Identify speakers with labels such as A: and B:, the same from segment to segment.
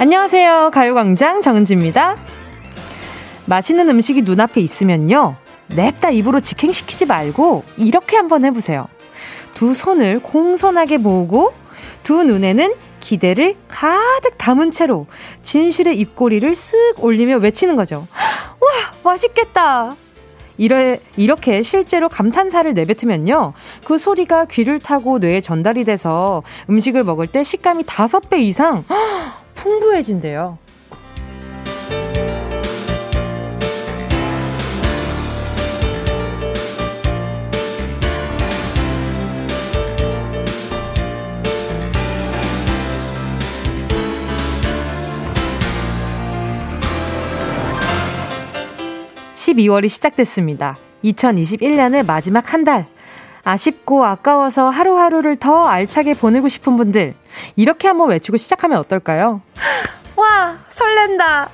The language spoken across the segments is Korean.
A: 안녕하세요. 가요광장 정은지입니다. 맛있는 음식이 눈앞에 있으면요. 냅다 입으로 직행시키지 말고 이렇게 한번 해보세요. 두 손을 공손하게 모으고 두 눈에는 기대를 가득 담은 채로 진실의 입꼬리를 쓱 올리며 외치는 거죠. 와, 맛있겠다! 이래, 이렇게 실제로 감탄사를 내뱉으면요. 그 소리가 귀를 타고 뇌에 전달이 돼서 음식을 먹을 때 식감이 다섯 배 이상 풍부해진대요. 12월이 시작됐습니다. 2021년의 마지막 한 달. 아쉽고 아까워서 하루하루를 더 알차게 보내고 싶은 분들, 이렇게 한번 외치고 시작하면 어떨까요? 와, 설렌다!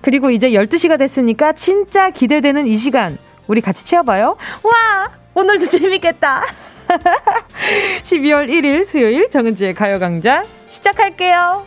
A: 그리고 이제 12시가 됐으니까 진짜 기대되는 이 시간, 우리 같이 채워봐요. 와, 오늘도 재밌겠다! 12월 1일 수요일 정은지의 가요광장 시작할게요.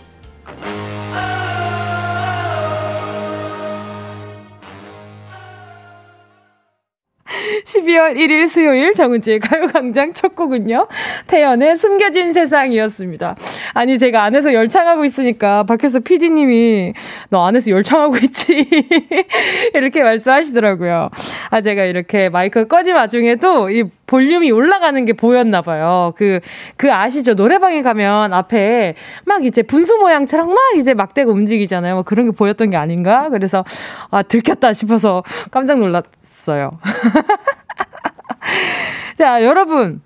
A: 12월 1일 수요일 정은지의 가요광장 첫 곡은요. 태연의 숨겨진 세상이었습니다. 아니, 제가 안에서 열창하고 있으니까 밖에서 PD님이 너 안에서 열창하고 있지. 이렇게 말씀하시더라고요. 아, 제가 이렇게 마이크 꺼진 와중에도 이 볼륨이 올라가는 게 보였나 봐요. 그, 그 아시죠? 노래방에 가면 앞에 막 이제 분수 모양처럼 막 이제 막대가 움직이잖아요. 뭐 그런 게 보였던 게 아닌가? 그래서 아, 들켰다 싶어서 깜짝 놀랐어요. 자, 여러분.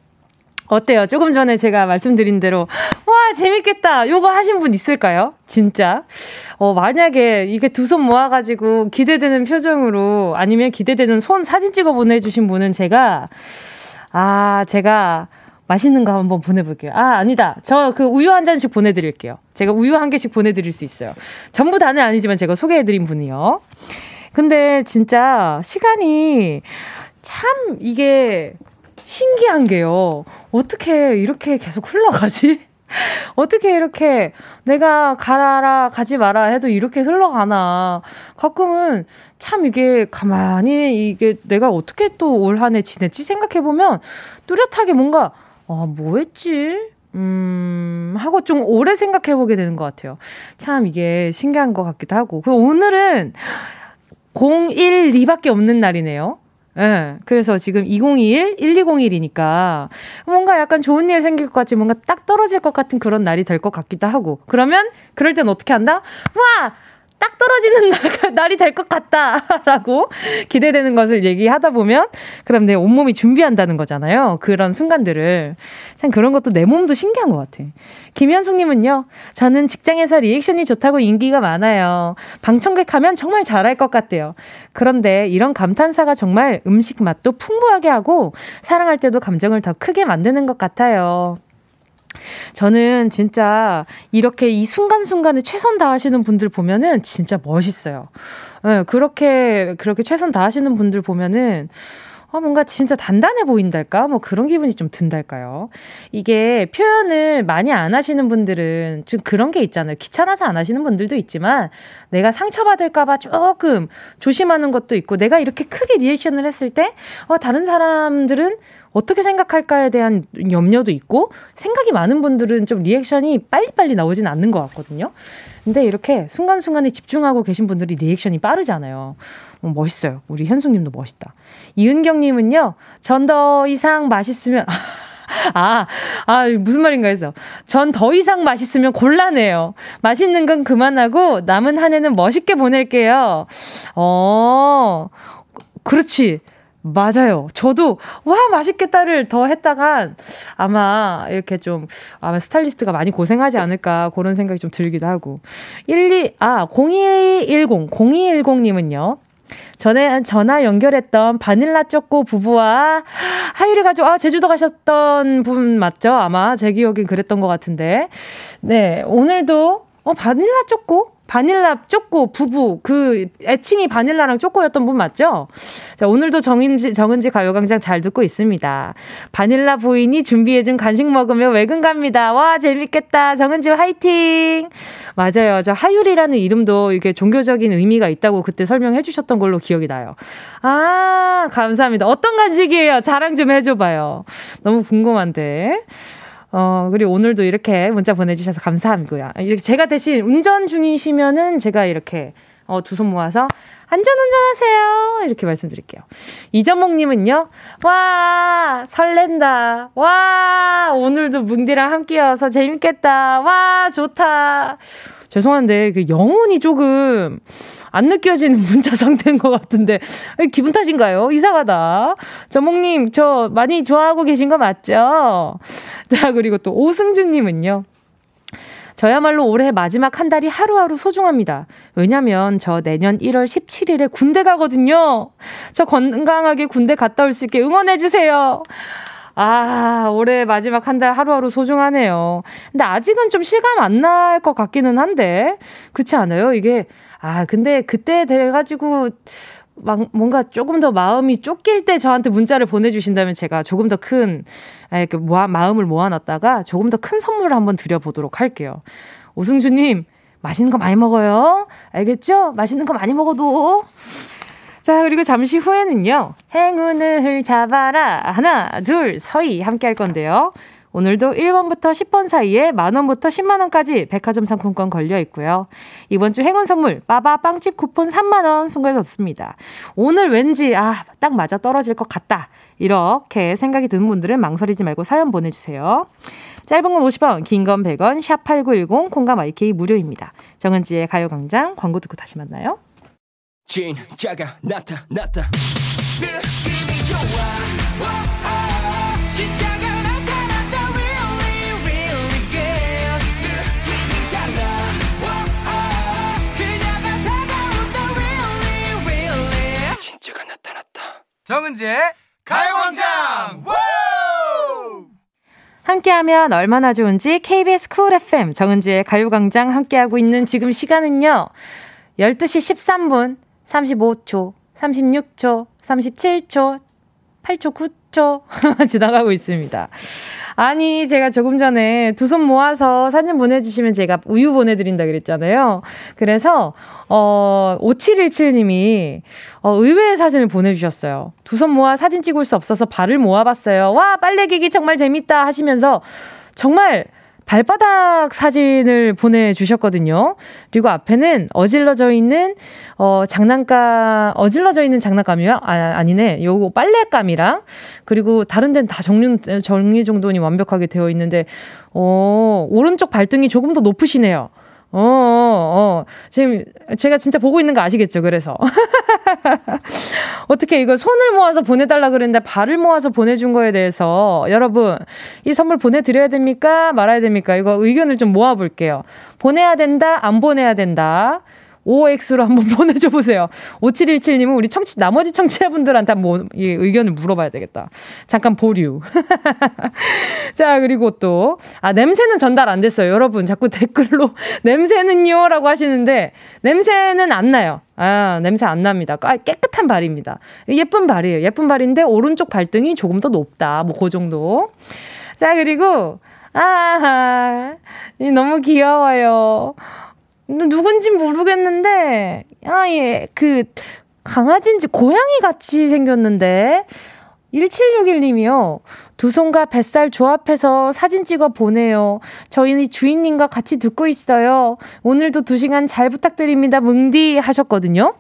A: 어때요? 조금 전에 제가 말씀드린 대로, 와, 재밌겠다. 요거 하신 분 있을까요? 진짜. 어, 만약에 이게 두 손 모아가지고 기대되는 표정으로 아니면 기대되는 손 사진 찍어 보내주신 분은 제가, 아, 제가 맛있는 거 한번 보내볼게요. 아, 아니다. 저 그 우유 한 잔씩 보내드릴게요. 제가 우유 한 개씩 보내드릴 수 있어요. 전부 다는 아니지만 제가 소개해드린 분이요. 근데 진짜 시간이 참 이게 신기한 게요. 어떻게 이렇게 계속 흘러가지? 어떻게 이렇게 내가 가라, 가지 마라 해도 이렇게 흘러가나. 가끔은 참 이게 가만히 이게 내가 어떻게 또 올 한 해 지냈지 생각해보면 뚜렷하게 뭔가, 아, 뭐 했지? 음, 하고 좀 오래 생각해 보게 되는 것 같아요. 참 이게 신기한 것 같기도 하고. 그 오늘은 01, 2밖에 없는 날이네요. 예. 네, 그래서 지금 2021, 1201이니까 뭔가 약간 좋은 일 생길 것 같지 뭔가 딱 떨어질 것 같은 그런 날이 될 것 같기도 하고. 그러면 그럴 땐 어떻게 한다? 와! 딱 떨어지는 날, 날이 될 것 같다. 라고 기대되는 것을 얘기하다 보면, 그럼 내 온몸이 준비한다는 거잖아요. 그런 순간들을. 참 그런 것도 내 몸도 신기한 것 같아. 김현숙님은요, 저는 직장에서 리액션이 좋다고 인기가 많아요. 방청객 하면 정말 잘할 것 같대요. 그런데 이런 감탄사가 정말 음식 맛도 풍부하게 하고, 사랑할 때도 감정을 더 크게 만드는 것 같아요. 저는 진짜 이렇게 이 순간순간에 최선 다하시는 분들 보면은 진짜 멋있어요. 네, 그렇게, 그렇게 최선 다하시는 분들 보면은 아, 뭔가 진짜 단단해 보인달까? 뭐 그런 기분이 좀 든달까요? 이게 표현을 많이 안 하시는 분들은 좀 그런 게 있잖아요. 귀찮아서 안 하시는 분들도 있지만 내가 상처받을까봐 조금 조심하는 것도 있고 내가 이렇게 크게 리액션을 했을 때, 어, 다른 사람들은 어떻게 생각할까에 대한 염려도 있고 생각이 많은 분들은 좀 리액션이 빨리빨리 나오진 않는 것 같거든요. 근데 이렇게 순간순간에 집중하고 계신 분들이 리액션이 빠르잖아요. 어, 멋있어요. 우리 현숙님도 멋있다. 이은경님은요, 전 더 이상 맛있으면, 아, 아, 무슨 말인가 해서. 전 더 이상 맛있으면 곤란해요. 맛있는 건 그만하고 남은 한 해는 멋있게 보낼게요. 어, 그렇지. 맞아요. 저도, 와, 맛있겠다를 더 했다가 아마 이렇게 좀, 아마 스타일리스트가 많이 고생하지 않을까 그런 생각이 좀 들기도 하고. 12, 아, 0210, 0210님은요. 전에 전화 연결했던 바닐라 초코 부부와 하유리 가족, 아, 제주도 가셨던 분 맞죠? 아마 제 기억엔 그랬던 것 같은데. 네, 오늘도, 어, 바닐라 초코? 바닐라 쪼꼬 부부 그 애칭이 바닐라랑 쪼꼬였던 분 맞죠? 자, 오늘도 정은지 정은지 가요광장 잘 듣고 있습니다. 바닐라 부인이 준비해준 간식 먹으며 외근 갑니다. 와 재밌겠다. 정은지 화이팅. 맞아요. 저 하율이라는 이름도 이게 종교적인 의미가 있다고 그때 설명해 주셨던 걸로 기억이 나요. 아 감사합니다. 어떤 간식이에요? 자랑 좀 해줘봐요. 너무 궁금한데. 어, 그리고 오늘도 이렇게 문자 보내주셔서 감사하고요. 이렇게 제가 대신 운전 중이시면은 제가 이렇게 어, 두 손 모아서 안전 운전하세요. 이렇게 말씀드릴게요. 이전목님은요, 와, 설렌다. 와, 오늘도 뭉디랑 함께여서 재밌겠다. 와, 좋다. 죄송한데, 그 영혼이 조금 안 느껴지는 문자 상태인 것 같은데, 기분 탓인가요? 이상하다. 전목님, 저 많이 좋아하고 계신 거 맞죠? 자, 그리고 또 오승준님은요. 저야말로 올해 마지막 한 달이 하루하루 소중합니다. 왜냐면 저 내년 1월 17일에 군대 가거든요. 저 건강하게 군대 갔다 올 수 있게 응원해주세요. 아, 올해 마지막 한 달 하루하루 소중하네요. 근데 아직은 좀 실감 안 날 것 같기는 한데, 그렇지 않아요? 이게, 아, 근데 그때 돼가지고, 막 뭔가 조금 더 마음이 쫓길 때 저한테 문자를 보내주신다면 제가 조금 더 큰, 이렇게 모아, 마음을 모아놨다가 조금 더 큰 선물을 한번 드려보도록 할게요. 오승주님, 맛있는 거 많이 먹어요. 알겠죠? 맛있는 거 많이 먹어도. 자, 그리고 잠시 후에는요, 행운을 잡아라. 하나, 둘, 서희 함께 할 건데요. 오늘도 1번부터 10번 사이에 만원부터 10만원까지 백화점 상품권 걸려 있고요. 이번 주 행운 선물, 빠바 빵집 쿠폰 3만원 송가해뒀습니다. 오늘 왠지, 아, 딱 맞아 떨어질 것 같다. 이렇게 생각이 드는 분들은 망설이지 말고 사연 보내주세요. 짧은 건 50원, 긴 건 100원, 샵8910, 콩감 IK 무료입니다. 정은지의 가요광장 광고 듣고 다시 만나요. 진짜가 나타났다. 느낌이 좋아. 정은지의 가요광장! 함께하면 얼마나 좋은지 KBS 쿨 FM 정은지의 가요광장 함께하고 있는 지금 시간은요 12시 13분 35초 36초 37초 8초 9초 지나가고 있습니다. 아니, 제가 조금 전에 두 손 모아서 사진 보내주시면 제가 우유 보내드린다 그랬잖아요. 그래서, 어, 5717님이, 어, 의외의 사진을 보내주셨어요. 두 손 모아 사진 찍을 수 없어서 발을 모아봤어요. 와, 빨래기기 정말 재밌다 하시면서, 정말 발바닥 사진을 보내주셨거든요. 그리고 앞에는 어질러져 있는, 어, 장난감, 어질러져 있는 장난감이요? 아, 아니네. 요거 빨래감이랑, 그리고 다른 데는 다 정리, 정리 정돈이 완벽하게 되어 있는데, 어, 오른쪽 발등이 조금 더 높으시네요. 어, 어, 어. 지금 제가 진짜 보고 있는 거 아시겠죠? 그래서. 어떻게 이거 손을 모아서 보내달라 그랬는데 발을 모아서 보내준 거에 대해서 여러분, 이 선물 보내드려야 됩니까? 말아야 됩니까? 이거 의견을 좀 모아볼게요. 보내야 된다? 안 보내야 된다? OX로 한번 보내줘 보세요. 5717님은 우리 청취, 나머지 청취자분들한테 뭐, 이 의견을 물어봐야 되겠다. 잠깐 보류. 자, 그리고 또, 아, 냄새는 전달 안 됐어요. 여러분, 자꾸 댓글로 냄새는요? 라고 하시는데, 냄새는 안 나요. 아, 냄새 안 납니다. 깨끗한 발입니다. 예쁜 발이에요. 예쁜 발인데, 오른쪽 발등이 조금 더 높다. 뭐, 그 정도. 자, 그리고, 아, 너무 귀여워요. 누군지 모르겠는데, 아, 예, 그, 강아지인지 고양이 같이 생겼는데, 1761님이요. 두 손과 뱃살 조합해서 사진 찍어 보내요. 저희는 주인님과 같이 듣고 있어요. 오늘도 두 시간 잘 부탁드립니다. 뭉디 하셨거든요.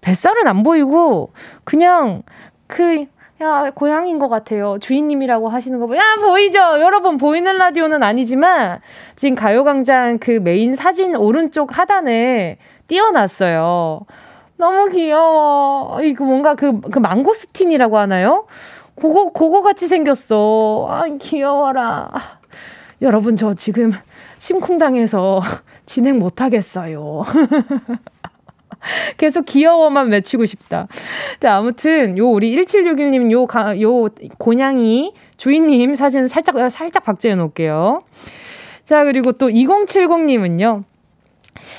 A: 뱃살은 안 보이고, 그냥 그 야, 고양인 것 같아요. 주인님이라고 하시는 거 보, 야, 보이죠? 여러분, 보이는 라디오는 아니지만, 지금 가요광장 그 메인 사진 오른쪽 하단에 띄워놨어요. 너무 귀여워. 이거 뭔가 그, 그 망고스틴이라고 하나요? 그거, 그거 같이 생겼어. 아, 귀여워라. 여러분, 저 지금 심쿵당해서 진행 못하겠어요. 계속 귀여워만 외치고 싶다. 자, 아무튼, 요, 우리 1761님, 요, 가, 요, 고냥이 주인님 사진 살짝, 살짝 박제해 놓을게요. 자, 그리고 또 2070님은요.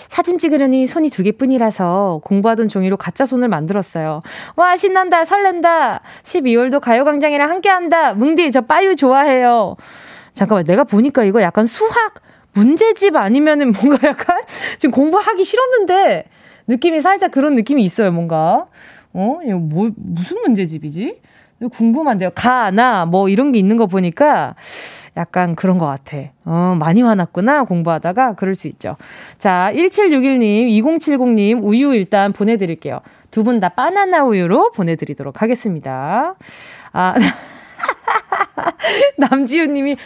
A: 사진 찍으려니 손이 두 개뿐이라서 공부하던 종이로 가짜 손을 만들었어요. 와, 신난다, 설렌다. 12월도 가요광장이랑 함께 한다. 뭉디, 저 빠유 좋아해요. 잠깐만, 내가 보니까 이거 약간 수학 문제집 아니면은 뭔가 약간 지금 공부하기 싫었는데 느낌이 살짝 그런 느낌이 있어요, 뭔가. 어? 이거 뭐, 무슨 문제집이지? 궁금한데요. 가, 나, 뭐 이런 게 있는 거 보니까 약간 그런 것 같아. 어, 많이 화났구나, 공부하다가. 그럴 수 있죠. 자, 1761님, 2070님, 우유 일단 보내드릴게요. 두 분 다 바나나 우유로 보내드리도록 하겠습니다. 아, 남지윤 님이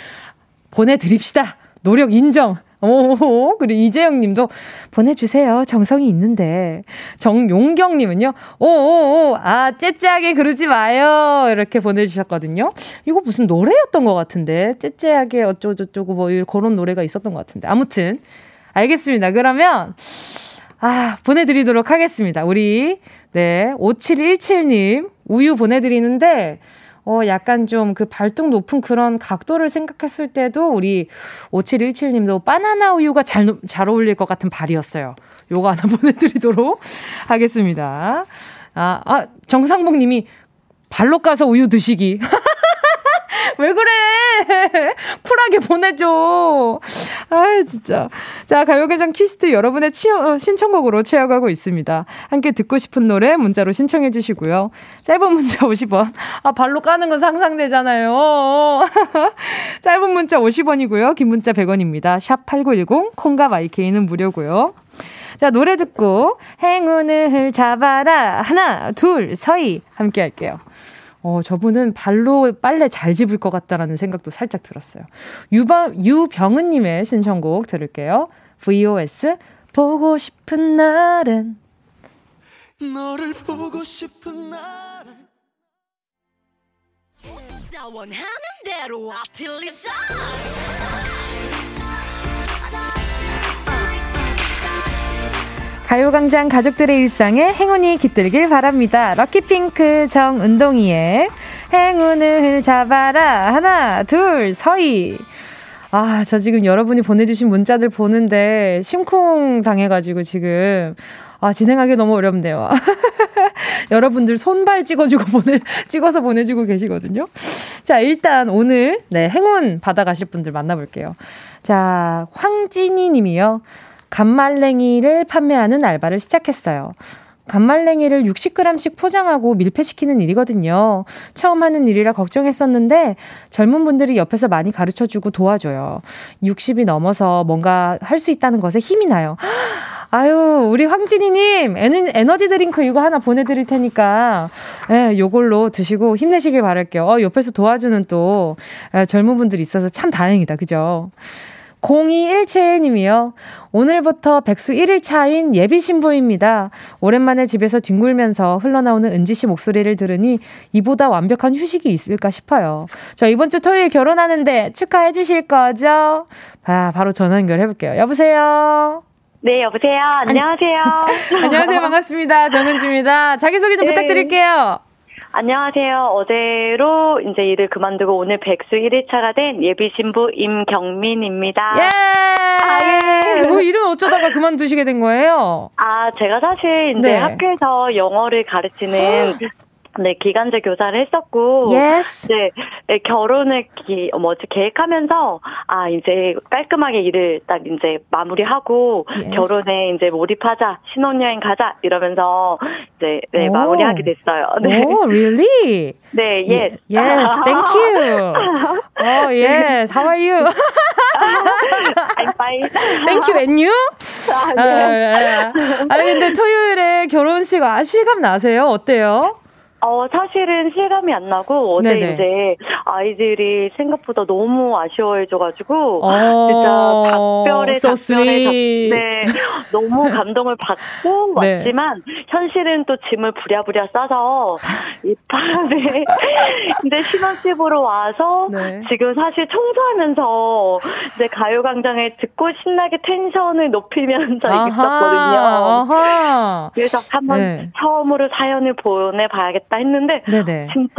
A: 보내드립시다. 노력 인정. 오, 그리고 이재영 님도 보내주세요. 정성이 있는데. 정용경 님은요, 오오오, 아, 째째하게 그러지 마요. 이렇게 보내주셨거든요. 이거 무슨 노래였던 것 같은데. 째째하게 어쩌고저쩌고 뭐, 그런 노래가 있었던 것 같은데. 아무튼, 알겠습니다. 그러면, 아, 보내드리도록 하겠습니다. 우리, 네, 5717님, 우유 보내드리는데, 어, 약간 좀 그 발등 높은 그런 각도를 생각했을 때도 우리 5717님도 바나나 우유가 잘, 잘 어울릴 것 같은 발이었어요. 요거 하나 보내드리도록 하겠습니다. 아, 아, 정상복 님이 발로 까서 우유 드시기. 왜 그래? 쿨하게 보내줘. 아 진짜. 자, 가요계장 퀴스트 여러분의 치어, 어, 신청곡으로 채워가고 있습니다. 함께 듣고 싶은 노래 문자로 신청해 주시고요. 짧은 문자 50원. 아, 발로 까는 건 상상되잖아요. 짧은 문자 50원이고요. 긴 문자 100원입니다. 샵 8910, 콩과 마이케이는 무료고요. 자, 노래 듣고 행운을 잡아라. 하나, 둘, 서희. 함께 할게요. 어, 저분은 발로 빨래 잘 집을 것 같다라는 생각도 살짝 들었어요. 유바, 유병은님의 신청곡 들을게요. VOS, 보고 싶은 날은 너를 보고 싶은 날은 원하는 대로 아틀리사 가요광장 가족들의 일상에 행운이 깃들길 바랍니다. 럭키핑크 정은동이의 행운을 잡아라. 하나, 둘, 서희. 아, 저 지금 여러분이 보내주신 문자들 보는데 심쿵 당해가지고 지금, 아, 진행하기 너무 어렵네요. 여러분들 손발 찍어주고 보내, 찍어서 보내주고 계시거든요. 자, 일단 오늘, 네, 행운 받아가실 분들 만나볼게요. 자, 황진희 님이요. 간말랭이를 판매하는 알바를 시작했어요. 감말랭이를 60g씩 포장하고 밀폐시키는 일이거든요. 처음 하는 일이라 걱정했었는데 젊은 분들이 옆에서 많이 가르쳐 주고 도와줘요. 60이 넘어서 뭔가 할 수 있다는 것에 힘이 나요. 아유, 우리 황진이님, 에너지 드링크 이거 하나 보내드릴 테니까, 예, 요걸로 드시고 힘내시길 바랄게요. 어, 옆에서 도와주는 또, 예, 젊은 분들이 있어서 참 다행이다. 그죠? 0217님이요. 오늘부터 백수 1일 차인 예비 신부입니다. 오랜만에 집에서 뒹굴면서 흘러나오는 은지 씨 목소리를 들으니 이보다 완벽한 휴식이 있을까 싶어요. 저 이번 주 토요일 결혼하는데 축하해 주실 거죠? 아, 바로 전화 연결해 볼게요. 여보세요?
B: 네, 여보세요? 안녕하세요.
A: 안녕하세요. 반갑습니다. 정은지입니다. 자기소개 좀 네. 부탁드릴게요.
B: 안녕하세요. 어제로 이제 일을 그만두고 오늘 백수 1일차가 된 예비 신부 임경민입니다.
A: 예! 아, 예! 뭐 이름 어쩌다가 그만두시게 된 거예요?
B: 아, 제가 사실 이제 네. 학교에서 영어를 가르치는 네, 기간제 교사를 했었고,
A: yes.
B: 네, 네, 결혼을 기, 어, 뭐지, 계획하면서, 아, 이제 깔끔하게 일을 딱 이제 마무리하고, yes. 결혼에 이제 몰입하자, 신혼여행 가자, 이러면서, 이제, 네, 오. 마무리하게 됐어요.
A: 네. 오, really?
B: 네, yes.
A: Yes, thank you. oh, yes, how are you?
B: I'm fine.
A: Thank you, and you? 아, 네. 아, 아, 아, 근데 토요일에 결혼식 아, 실감 나세요? 어때요?
B: 어, 사실은 실감이 안 나고, 어제 네네. 이제 아이들이 생각보다 너무 아쉬워해줘가지고, 어, 진짜 작별의 so 작별의 네, 너무 감동을 받고 네. 왔지만, 현실은 또 짐을 부랴부랴 싸서, 이 밤에, 근데 신혼집으로 와서, 네. 지금 사실 청소하면서, 이제 가요광장에 듣고 신나게 텐션을 높이면서 아하, 있었거든요. 아하. 그래서 한번 네. 처음으로 사연을 보내봐야겠다. 있다 했는데 네네. 진짜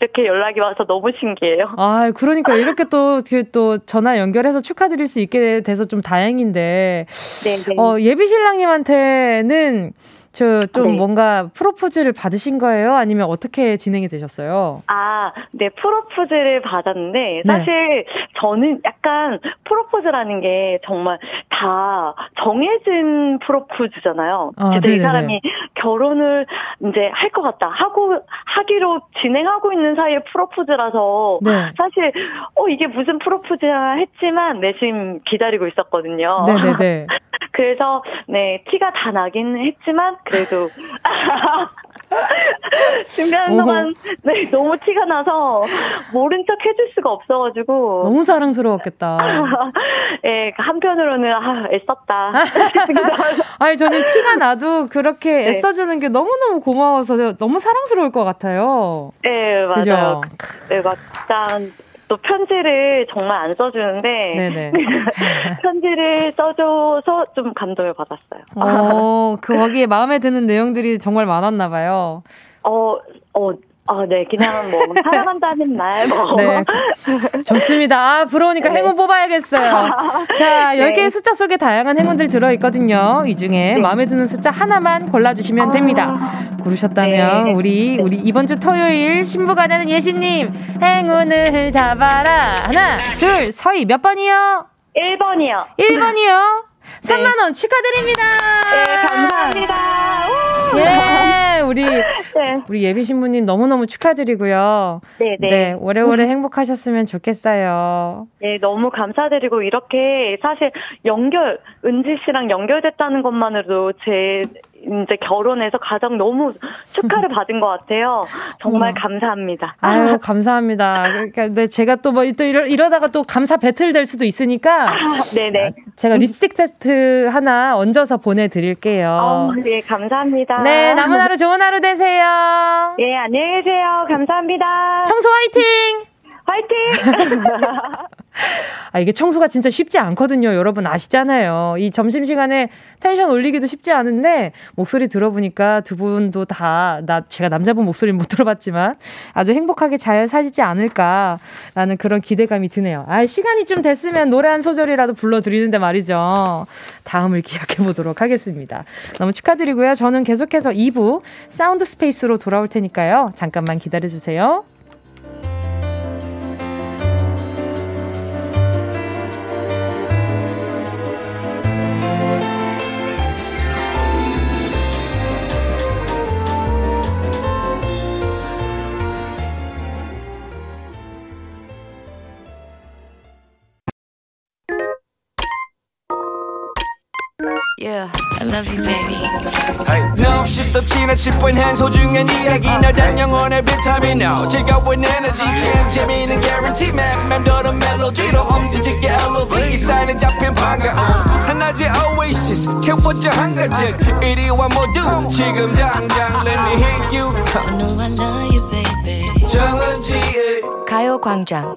B: 이렇게 연락이 와서 너무 신기해요.
A: 아, 그러니까 이렇게 또, 그또 전화 연결해서 축하드릴 수 있게 돼서 좀 다행인데. 네, 네. 어, 예비 신랑님한테는 저좀 네. 뭔가 프로포즈를 받으신 거예요? 아니면 어떻게 진행이 되셨어요?
B: 아, 네, 프로포즈를 받았는데, 네. 사실 저는 약간 프로포즈라는 게 정말 다 정해진 프로포즈잖아요. 아, 이 사람이 결혼을 이제 할 것 같다 하고, 하기로 진행하고 있는 사이에 프로포즈라서, 네. 사실, 어, 이게 무슨 프로포즈야 했지만 내심 기다리고 있었거든요. 네 네 네. 그래서, 네, 티가 다 나긴 했지만, 그래도 준비하는 동안 네, 너무 티가 나서 모른 척 해줄 수가 없어가지고
A: 너무 사랑스러웠겠다.
B: 예, 한편으로는 아, 애썼다.
A: 아니 저는 티가 나도 그렇게 네. 애써주는 게 너무 너무 고마워서 너무 사랑스러울 것 같아요.
B: 네 맞아요. 네 막장 또 편지를 정말 안 써주는데 편지를 써줘서 좀 감동을 받았어요.
A: 어, 그 거기에 마음에 드는 내용들이 정말 많았나 봐요.
B: 어, 어, 아, 네, 그냥 뭐 사랑한다는 말 뭐. 네.
A: 좋습니다. 아, 부러우니까 네. 행운 뽑아야겠어요. 자, 네. 10개의 숫자 속에 다양한 행운들 들어 있거든요. 이 중에 네. 마음에 드는 숫자 하나만 골라 주시면 됩니다. 고르셨다면 네. 우리 우리 이번 주 토요일 신부가 되는 예신 님 행운을 잡아라. 하나, 둘, 서희 몇 번이요?
B: 1번이요.
A: 1번이요? 3만 원 축하드립니다.
B: 네, 감사합니다.
A: 예, 우리, 네. 우리 예비 신부님 너무너무 축하드리고요. 네, 네. 네, 오래오래 행복하셨으면 좋겠어요.
B: 네, 너무 감사드리고, 이렇게 사실 연결, 은지 씨랑 연결됐다는 것만으로도 제 이제 결혼해서 가장 너무 축하를 받은 것 같아요. 정말 어. 감사합니다.
A: 아유, 감사합니다. 그러니까 네, 제가 또 뭐또 이러, 이러 다가 또 감사 배틀 될 수도 있으니까. 아, 네네. 제가 립스틱 테스트 하나 얹어서 보내드릴게요. 어,
B: 네, 감사합니다.
A: 네, 남은 하루 좋은 하루 되세요.
B: 예, 안녕히 계세요. 감사합니다.
A: 청소 화이팅!
B: 화이팅!
A: 아, 이게 청소가 진짜 쉽지 않거든요. 여러분 아시잖아요. 이 점심시간에 텐션 올리기도 쉽지 않은데, 목소리 들어보니까 두 분도 다, 나, 제가 남자분 목소리는 못 들어봤지만, 아주 행복하게 잘 사시지 않을까라는 그런 기대감이 드네요. 아, 시간이 좀 됐으면 노래 한 소절이라도 불러드리는데 말이죠. 다음을 기약해 보도록 하겠습니다. 너무 축하드리고요. 저는 계속해서 2부 사운드 스페이스로 돌아올 테니까요. 잠깐만 기다려주세요. Love you, baby. No, 없이 또 지나칠 뻔한 소중한 이야기. 너란 영혼의 비타민. No 즐거운 에너지. 참 재미있는 guarantee man. 맘대로 멜로디로 엄지짓게 elevate. 이 사인은 잡힌 반가움 하나의 oasis 채워져 한가득. 이리와 모두 지금 당장 let me hit you. I know I love you, baby. 정은지의 가요광장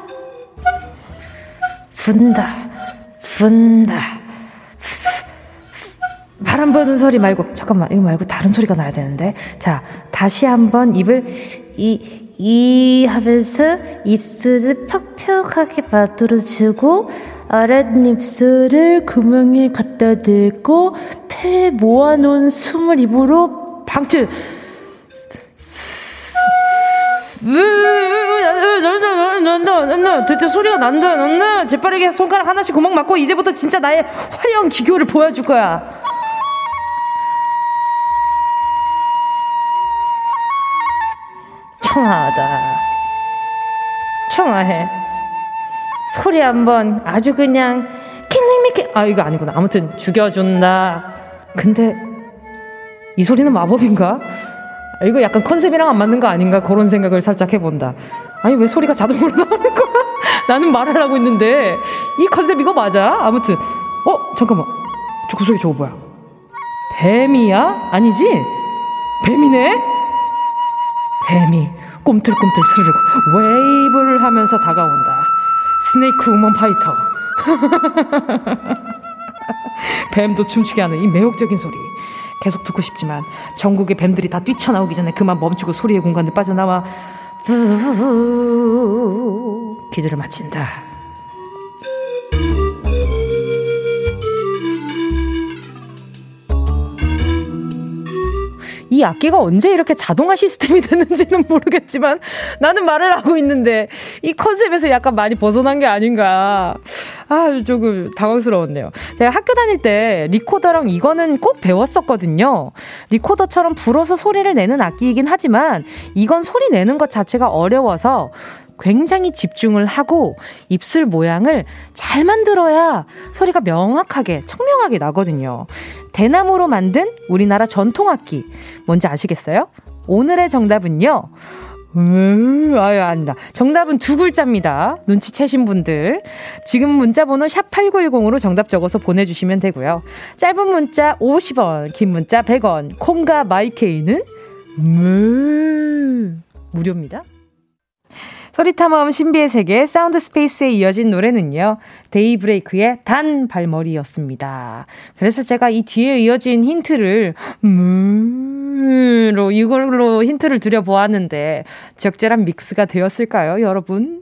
A: 분다, 분다. 바람 부는 소리 말고, 잠깐만, 이거 말고 다른 소리가 나야 되는데. 자, 다시 한번 입을, 이, 이 하면서 입술을 퍽퍽하게 만들어주고, 아랫입술을 구멍에 갖다 대고, 폐 모아놓은 숨을 입으로 방출. 대체 소리가 난다 난다 재빠르게 손가락 하나씩 구멍 막고 이제부터 진짜 나의 화려한 기교를 보여줄 거야 청아하다 청아해 소리 한번 아주 그냥 killing me kill 아 이거 아니구나 아무튼 죽여준다 근데 이 소리는 마법인가? 아, 이거 약간 컨셉이랑 안 맞는 거 아닌가 그런 생각을 살짝 해본다. 아니 왜 소리가 자동으로 나오는 거야? 나는 말을 하고 있는데 이 컨셉 이거 맞아? 아무튼 어 잠깐만 저그 소리 저거 뭐야? 뱀이야? 아니지? 뱀이네? 뱀이 꿈틀꿈틀 스르륵 웨이브를 하면서 다가온다. Snake Woman Fighter. 뱀도 춤추게 하는 이 매혹적인 소리. 계속 듣고 싶지만 전국의 뱀들이 다 뛰쳐나오기 전에 그만 멈추고 소리의 공간을 빠져나와 기절을 마친다. 이 악기가 언제 이렇게 자동화 시스템이 됐는지는 모르겠지만 나는 말을 하고 있는데 이 컨셉에서 약간 많이 벗어난 게 아닌가. 아, 조금 당황스러웠네요. 제가 학교 다닐 때 리코더랑 이거는 꼭 배웠었거든요. 리코더처럼 불어서 소리를 내는 악기이긴 하지만 이건 소리 내는 것 자체가 어려워서 굉장히 집중을 하고 입술 모양을 잘 만들어야 소리가 명확하게, 청명하게 나거든요. 대나무로 만든 우리나라 전통악기. 뭔지 아시겠어요? 오늘의 정답은요. 음, 아유, 안다. 정답은 두 글자입니다. 눈치채신 분들. 지금 문자번호 샵8910으로 정답 적어서 보내주시면 되고요. 짧은 문자 50원, 긴 문자 100원, 콩과 마이케이는 음, 무료입니다. 소리탐험 신비의 세계 사운드 스페이스에 이어진 노래는요. 데이브레이크의 단발머리였습니다. 그래서 제가 이 뒤에 이어진 힌트를 음로 이걸로 힌트를 드려 보았는데 적절한 믹스가 되었을까요, 여러분?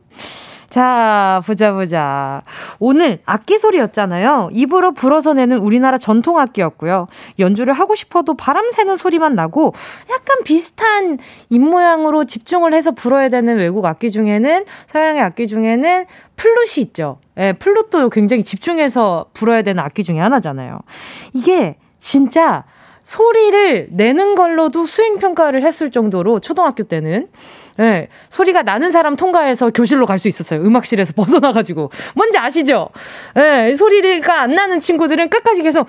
A: 자, 보자, 보자. 오늘 악기 소리였잖아요. 입으로 불어서 내는 우리나라 전통 악기였고요. 연주를 하고 싶어도 바람 새는 소리만 나고 약간 비슷한 입모양으로 집중을 해서 불어야 되는 외국 악기 중에는, 서양의 악기 중에는 플룻이 있죠. 예, 플룻도 굉장히 집중해서 불어야 되는 악기 중에 하나잖아요. 이게 진짜 소리를 내는 걸로도 수행평가를 했을 정도로 초등학교 때는 네, 소리가 나는 사람 통과해서 교실로 갈 수 있었어요. 음악실에서 벗어나가지고. 뭔지 아시죠? 네, 소리가 안 나는 친구들은 끝까지 계속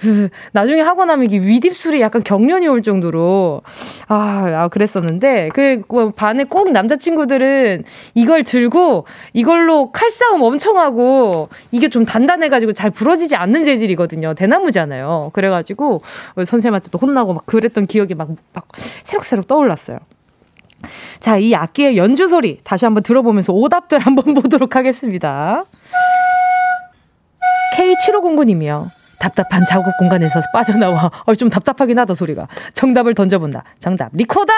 A: 나중에 하고 나면 이게 윗입술이 약간 경련이 올 정도로 아, 아 그랬었는데 그뭐 반에 꼭 남자친구들은 이걸 들고 이걸로 칼싸움 엄청 하고 이게 좀 단단해가지고 잘 부러지지 않는 재질이거든요. 대나무잖아요. 그래가지고 선생님한테도 혼나고 막 그랬던 기억이 막, 막 새록새록 떠올랐어요. 자, 이 악기의 연주 소리 다시 한번 들어보면서 오답들 한번 보도록 하겠습니다. K7509님이요. 답답한 작업 공간에서 빠져나와. 어, 좀 답답하긴 하다, 소리가. 정답을 던져본다. 정답. 리코더!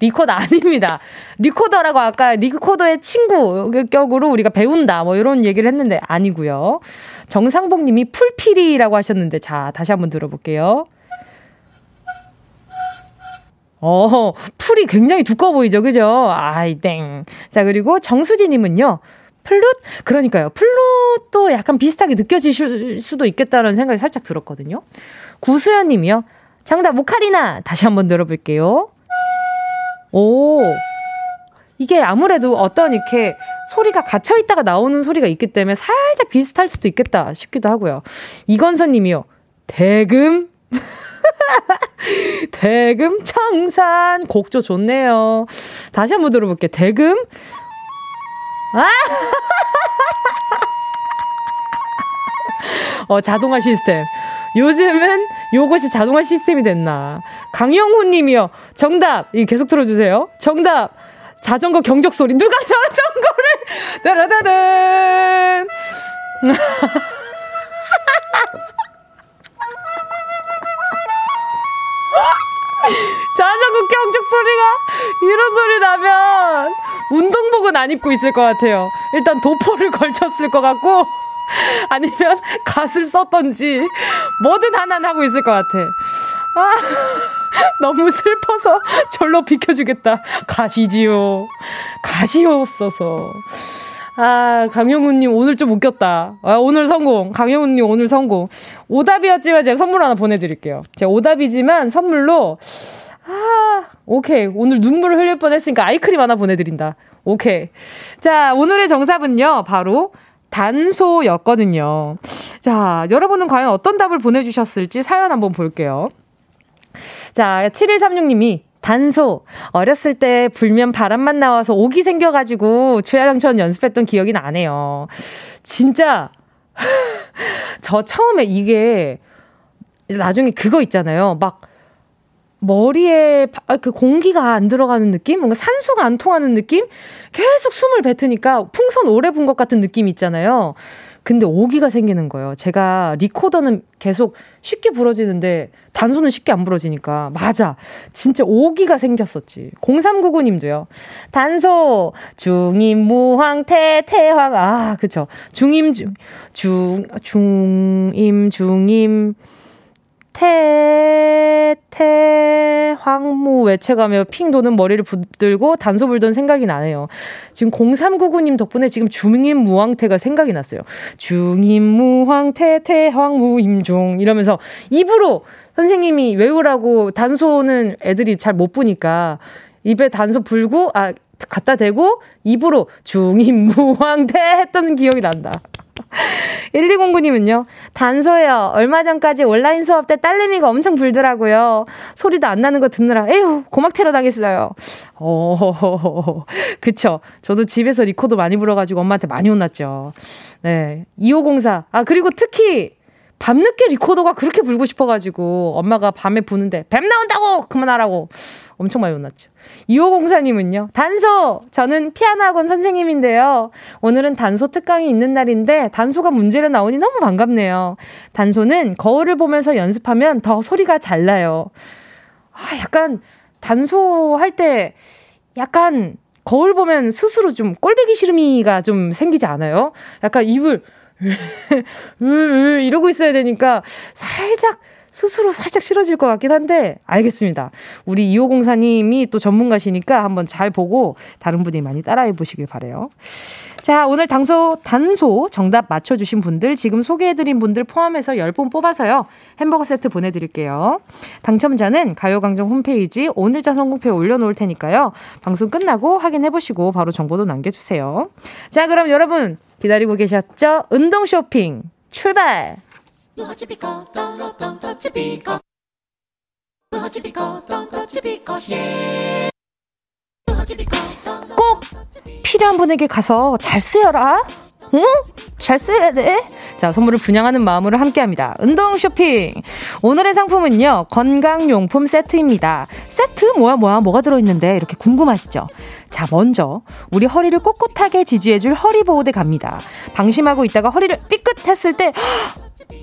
A: 리코더 아닙니다. 리코더라고 아까 리코더의 친구 격으로 우리가 배운다. 뭐 이런 얘기를 했는데 아니고요. 정상복 님이 풀피리라고 하셨는데 자, 다시 한번 들어볼게요. 어, 풀이 굉장히 두꺼워 보이죠, 그죠? 아이, 땡. 자, 그리고 정수지님은요, 플룻? 그러니까요. 플룻도 약간 비슷하게 느껴질 수도 있겠다는 생각이 살짝 들었거든요. 구수연 님이요. 정답, 오카리나! 다시 한번 들어볼게요. 오. 이게 아무래도 어떤 이렇게 소리가 갇혀 있다가 나오는 소리가 있기 때문에 살짝 비슷할 수도 있겠다 싶기도 하고요. 이건선 님이요. 대금? 대금 청산 곡조 좋네요. 다시 한번 들어볼게요. 대금 아! 어, 자동화 시스템. 요즘은 요것이 자동화 시스템이 됐나. 강영호 님이요. 정답. 이 계속 들어주세요. 정답. 자전거 경적 소리. 누가 자전거를. 따라다단. 운동복은 안 입고 있을 것 같아요. 일단 도포를 걸쳤을 것 같고, 아니면 갓을 썼던지, 뭐든 하나는 하고 있을 것 같아. 아, 너무 슬퍼서 절로 비켜주겠다. 가시지요. 가시요 없어서. 아, 강영훈님 오늘 좀 웃겼다. 아, 오늘 성공. 강영훈님 오늘 성공. 오답이었지만 제가 선물 하나 보내드릴게요. 제가 오답이지만 선물로 아, 오케이. 오늘 눈물 흘릴 뻔 했으니까 아이크림 하나 보내드린다. 오케이. 자, 오늘의 정답은요, 바로 단소였거든요. 자, 여러분은 과연 어떤 답을 보내주셨을지 사연 한번 볼게요. 자, 7136님이 단소. 어렸을 때 불면 바람만 나와서 옥이 생겨가지고 주야장천 연습했던 기억이 나네요. 진짜, 저 처음에 이게, 나중에 그거 있잖아요. 막, 머리에 아, 그 공기가 안 들어가는 느낌? 뭔가 산소가 안 통하는 느낌? 계속 숨을 뱉으니까 풍선 오래 분 것 같은 느낌 있잖아요. 근데 오기가 생기는 거예요. 제가 리코더는 계속 쉽게 부러지는데 단소는 쉽게 안 부러지니까. 맞아. 진짜 오기가 생겼었지. 0399님도요. 단소, 중임, 무황, 태, 태황. 아, 그쵸. 중임, 중, 중, 중임, 중임. 태, 태, 황무 외쳐가며 핑 도는 머리를 붙들고 단소 불던 생각이 나네요. 지금 0399님 덕분에 지금 중임 무황태가 생각이 났어요. 중임 무황태, 태, 황무 임중. 이러면서 입으로 선생님이 외우라고 단소는 애들이 잘 못 부니까 입에 단소 불고, 아, 갖다 대고 입으로 중임 무황태 했던 기억이 난다. 1209님은요, 단소요. 얼마 전까지 온라인 수업 때 딸내미가 엄청 불더라고요. 소리도 안 나는 거 듣느라, 에휴, 고막 테러 당했어요. 어, 그쵸. 저도 집에서 리코더 많이 불어가지고 엄마한테 많이 혼났죠. 네. 2504. 아, 그리고 특히, 밤늦게 리코더가 그렇게 불고 싶어가지고, 엄마가 밤에 부는데, 뱀 나온다고! 그만하라고. 엄청 많이 혼났죠. 2504님은요, 단소! 저는 피아노 학원 선생님인데요. 오늘은 단소 특강이 있는 날인데, 단소가 문제로 나오니 너무 반갑네요. 단소는 거울을 보면서 연습하면 더 소리가 잘 나요. 아, 약간, 단소 할 때, 약간, 거울 보면 스스로 좀 꼴배기 싫음이가 좀 생기지 않아요? 약간 입을, 이러고 있어야 되니까, 살짝, 스스로 살짝 싫어질 것 같긴 한데 알겠습니다. 우리 2504님이 또 전문가시니까 한번 잘 보고 다른 분이 많이 따라해 보시길 바래요. 자, 오늘 당소 단소 정답 맞춰 주신 분들 지금 소개해 드린 분들 포함해서 10분 뽑아서요. 햄버거 세트 보내 드릴게요. 당첨자는 가요 강정 홈페이지 오늘자 성공표에 올려 놓을 테니까요. 방송 끝나고 확인해 보시고 바로 정보도 남겨 주세요. 자, 그럼 여러분 기다리고 계셨죠? 운동 쇼핑 출발. 꼭 필요한 분에게 가서 잘 쓰여라. 응? 잘 써야 돼. 자, 선물을 분양하는 마음으로 함께 합니다. 운동 쇼핑. 오늘의 상품은요, 건강용품 세트입니다. 세트? 뭐야, 뭐야, 뭐가 들어있는데? 이렇게 궁금하시죠? 자, 먼저, 우리 허리를 꼿꼿하게 지지해줄 허리보호대 갑니다. 방심하고 있다가 허리를 삐끗 했을 때,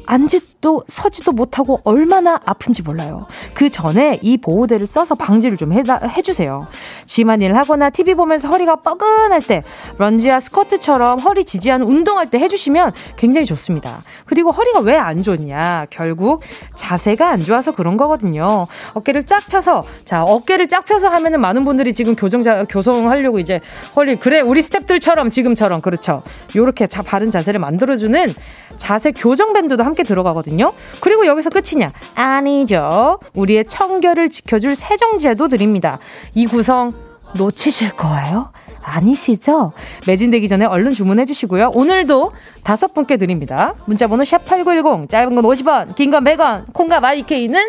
A: 앉지도 서지도 못하고 얼마나 아픈지 몰라요. 그 전에 이 보호대를 써서 방지를 좀 해다, 해주세요. 집안일 하거나 TV 보면서 허리가 뻐근할 때 런지와 스쿼트처럼 허리 지지하는 운동할 때 해주시면 굉장히 좋습니다. 그리고 허리가 왜 안 좋냐? 결국 자세가 안 좋아서 그런 거거든요. 어깨를 쫙 펴서 자 어깨를 쫙 펴서 하면은 많은 분들이 지금 교정자 교성하려고 이제 허리 그래 우리 스탭들처럼 지금처럼 그렇죠. 요렇게 자 바른 자세를 만들어주는 자세 교정 밴드도 함께 들어가거든요. 그리고 여기서 끝이냐? 아니죠. 우리의 청결을 지켜줄 세정제도 드립니다. 이 구성 놓치실 거예요? 아니시죠? 매진되기 전에 얼른 주문해 주시고요. 오늘도 다섯 분께 드립니다. 문자 번호 샵 8910 짧은 건 50원 긴 건 100원 콩과 마이케이는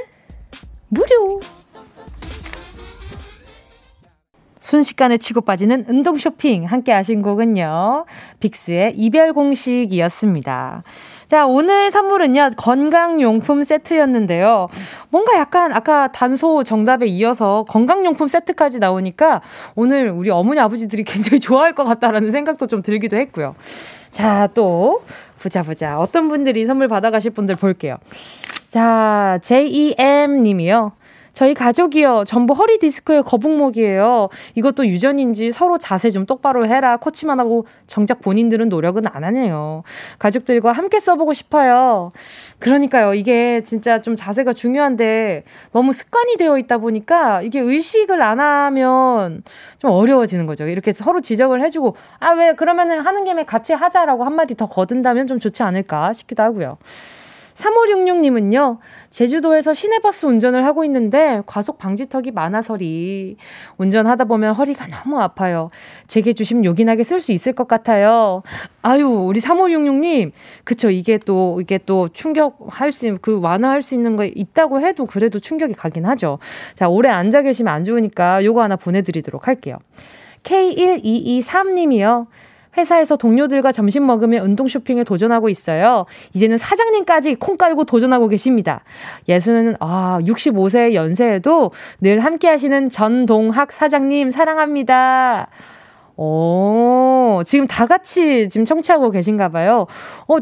A: 무료 순식간에 치고 빠지는 운동 쇼핑 함께 하신 곡은요. 빅스의 이별 공식이었습니다. 자, 오늘 선물은요, 건강용품 세트였는데요. 뭔가 약간 아까 단소 정답에 이어서 건강용품 세트까지 나오니까 오늘 우리 어머니 아버지들이 굉장히 좋아할 것 같다라는 생각도 좀 들기도 했고요. 자, 또, 보자, 보자. 어떤 분들이 선물 받아가실 분들 볼게요. 자, JEM 님이요. 저희 가족이요. 전부 허리 디스크의 거북목이에요. 이것도 유전인지 서로 자세 좀 똑바로 해라. 코치만 하고 정작 본인들은 노력은 안 하네요. 가족들과 함께 써보고 싶어요. 그러니까요. 이게 진짜 좀 자세가 중요한데 너무 습관이 되어 있다 보니까 이게 의식을 안 하면 좀 어려워지는 거죠. 이렇게 서로 지적을 해주고 아, 왜 그러면은 하는 김에 같이 하자라고 한마디 더 거둔다면 좀 좋지 않을까 싶기도 하고요. 3566님은요, 제주도에서 시내버스 운전을 하고 있는데 과속 방지턱이 많아서리 운전하다 보면 허리가 너무 아파요. 제게 주심 요긴하게 쓸 수 있을 것 같아요. 아유, 우리 3566님. 그쵸. 이게 또, 이게 또 충격할 수, 그 완화할 수 있는 거 있다고 해도 그래도 충격이 가긴 하죠. 자, 오래 앉아 계시면 안 좋으니까 요거 하나 보내드리도록 할게요. K1223님이요. 회사에서 동료들과 점심 먹으며 운동 쇼핑에 도전하고 있어요. 이제는 사장님까지 콩 깔고 도전하고 계십니다. 예수는 아, 65세 연세에도 늘 함께 하시는 전동학 사장님 사랑합니다. 오, 지금 다 같이 지금 청취하고 계신가 봐요. 어,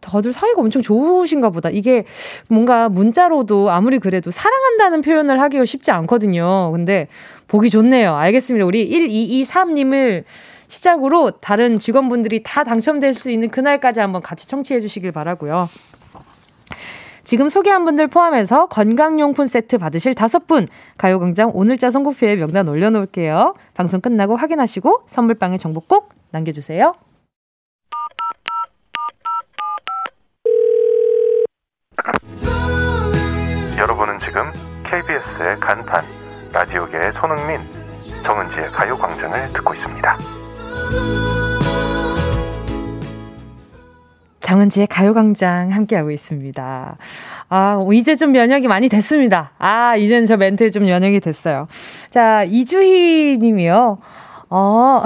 A: 다들 사이가 엄청 좋으신가 보다. 이게 뭔가 문자로도 아무리 그래도 사랑한다는 표현을 하기가 쉽지 않거든요. 근데 보기 좋네요. 알겠습니다. 우리 1223님을 시작으로 다른 직원분들이 다 당첨될 수 있는 그날까지 한번 같이 청취해 주시길 바라고요. 지금 소개한 분들 포함해서 건강용품 세트 받으실 다섯 분 가요광장 오늘자 선곡표에 명단 올려놓을게요. 방송 끝나고 확인하시고 선물방에 정보 꼭 남겨주세요.
C: 여러분은 지금 KBS의 간판 라디오계의 손흥민 정은지의 가요광장을 듣고 있습니다.
A: 정은지의 가요광장 함께하고 있습니다. 아, 이제 좀 면역이 많이 됐습니다. 아, 이제는 저 멘트에 좀 면역이 됐어요. 자, 이주희 님이요. 어,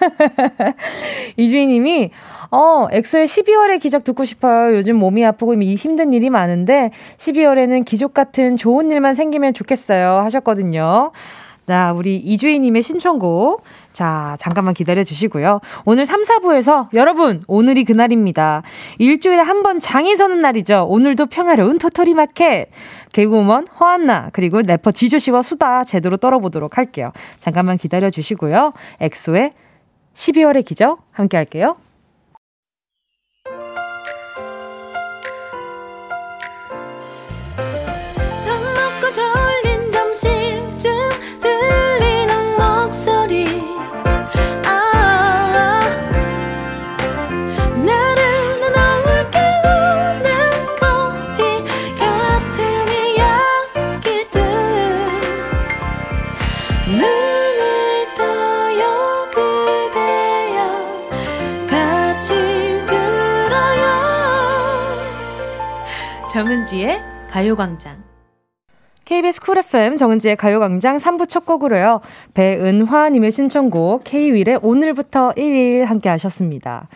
A: 이주희 님이, 어, 엑소의 12월의 기적 듣고 싶어요. 요즘 몸이 아프고 힘든 일이 많은데, 12월에는 기적 같은 좋은 일만 생기면 좋겠어요. 하셨거든요. 자, 우리 이주희 님의 신청곡. 자, 잠깐만 기다려 주시고요. 오늘 3, 4부에서 여러분, 오늘이 그날입니다. 일주일에 한 번 장이 서는 날이죠. 오늘도 평화로운 토토리 마켓. 개그우먼 허한나, 그리고 래퍼 지조씨와 수다 제대로 떨어보도록 할게요. 잠깐만 기다려 주시고요. 엑소의 12월의 기적 함께 할게요. 정은지의 가요광장. KBS 쿨 FM 정은지의 가요광장 3부 첫 곡으로요. 배은화님의 신청곡 K-윌의 오늘부터 1일 함께 하셨습니다.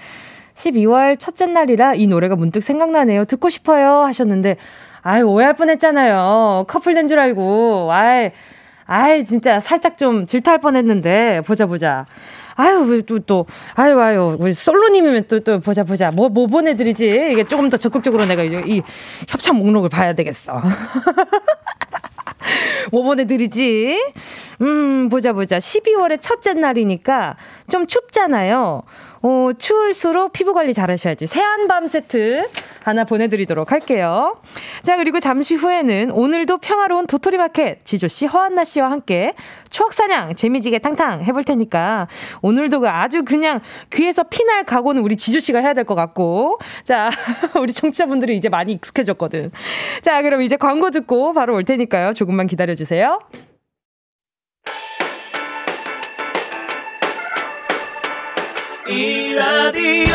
A: 12월 첫째 날이라 이 노래가 문득 생각나네요. 듣고 싶어요 하셨는데 아유 오해할 뻔 했잖아요. 커플 된 줄 알고. 아이 아이 진짜 살짝 좀 질투할 뻔 했는데 보자 보자. 아유, 또, 또, 아유, 아유, 우리 솔로님이면 또, 또, 보자, 보자. 뭐, 뭐 보내드리지? 이게 조금 더 적극적으로 내가 이제 이 협찬 목록을 봐야 되겠어. 뭐 보내드리지? 음, 보자, 보자. 12월의 첫째 날이니까 좀 춥잖아요. 어, 추울수록 피부 관리 잘 하셔야지. 새한 밤 세트 하나 보내드리도록 할게요. 자, 그리고 잠시 후에는 오늘도 평화로운 도토리 마켓 지조씨, 허한나 씨와 함께 추억사냥 재미지게 탕탕 해볼 테니까 오늘도 그 아주 그냥 귀에서 피날 각오는 우리 지조씨가 해야 될 것 같고. 자, 우리 청취자분들이 이제 많이 익숙해졌거든. 자, 그럼 이제 광고 듣고 바로 올 테니까요. 조금만 기다려주세요. 이 라디오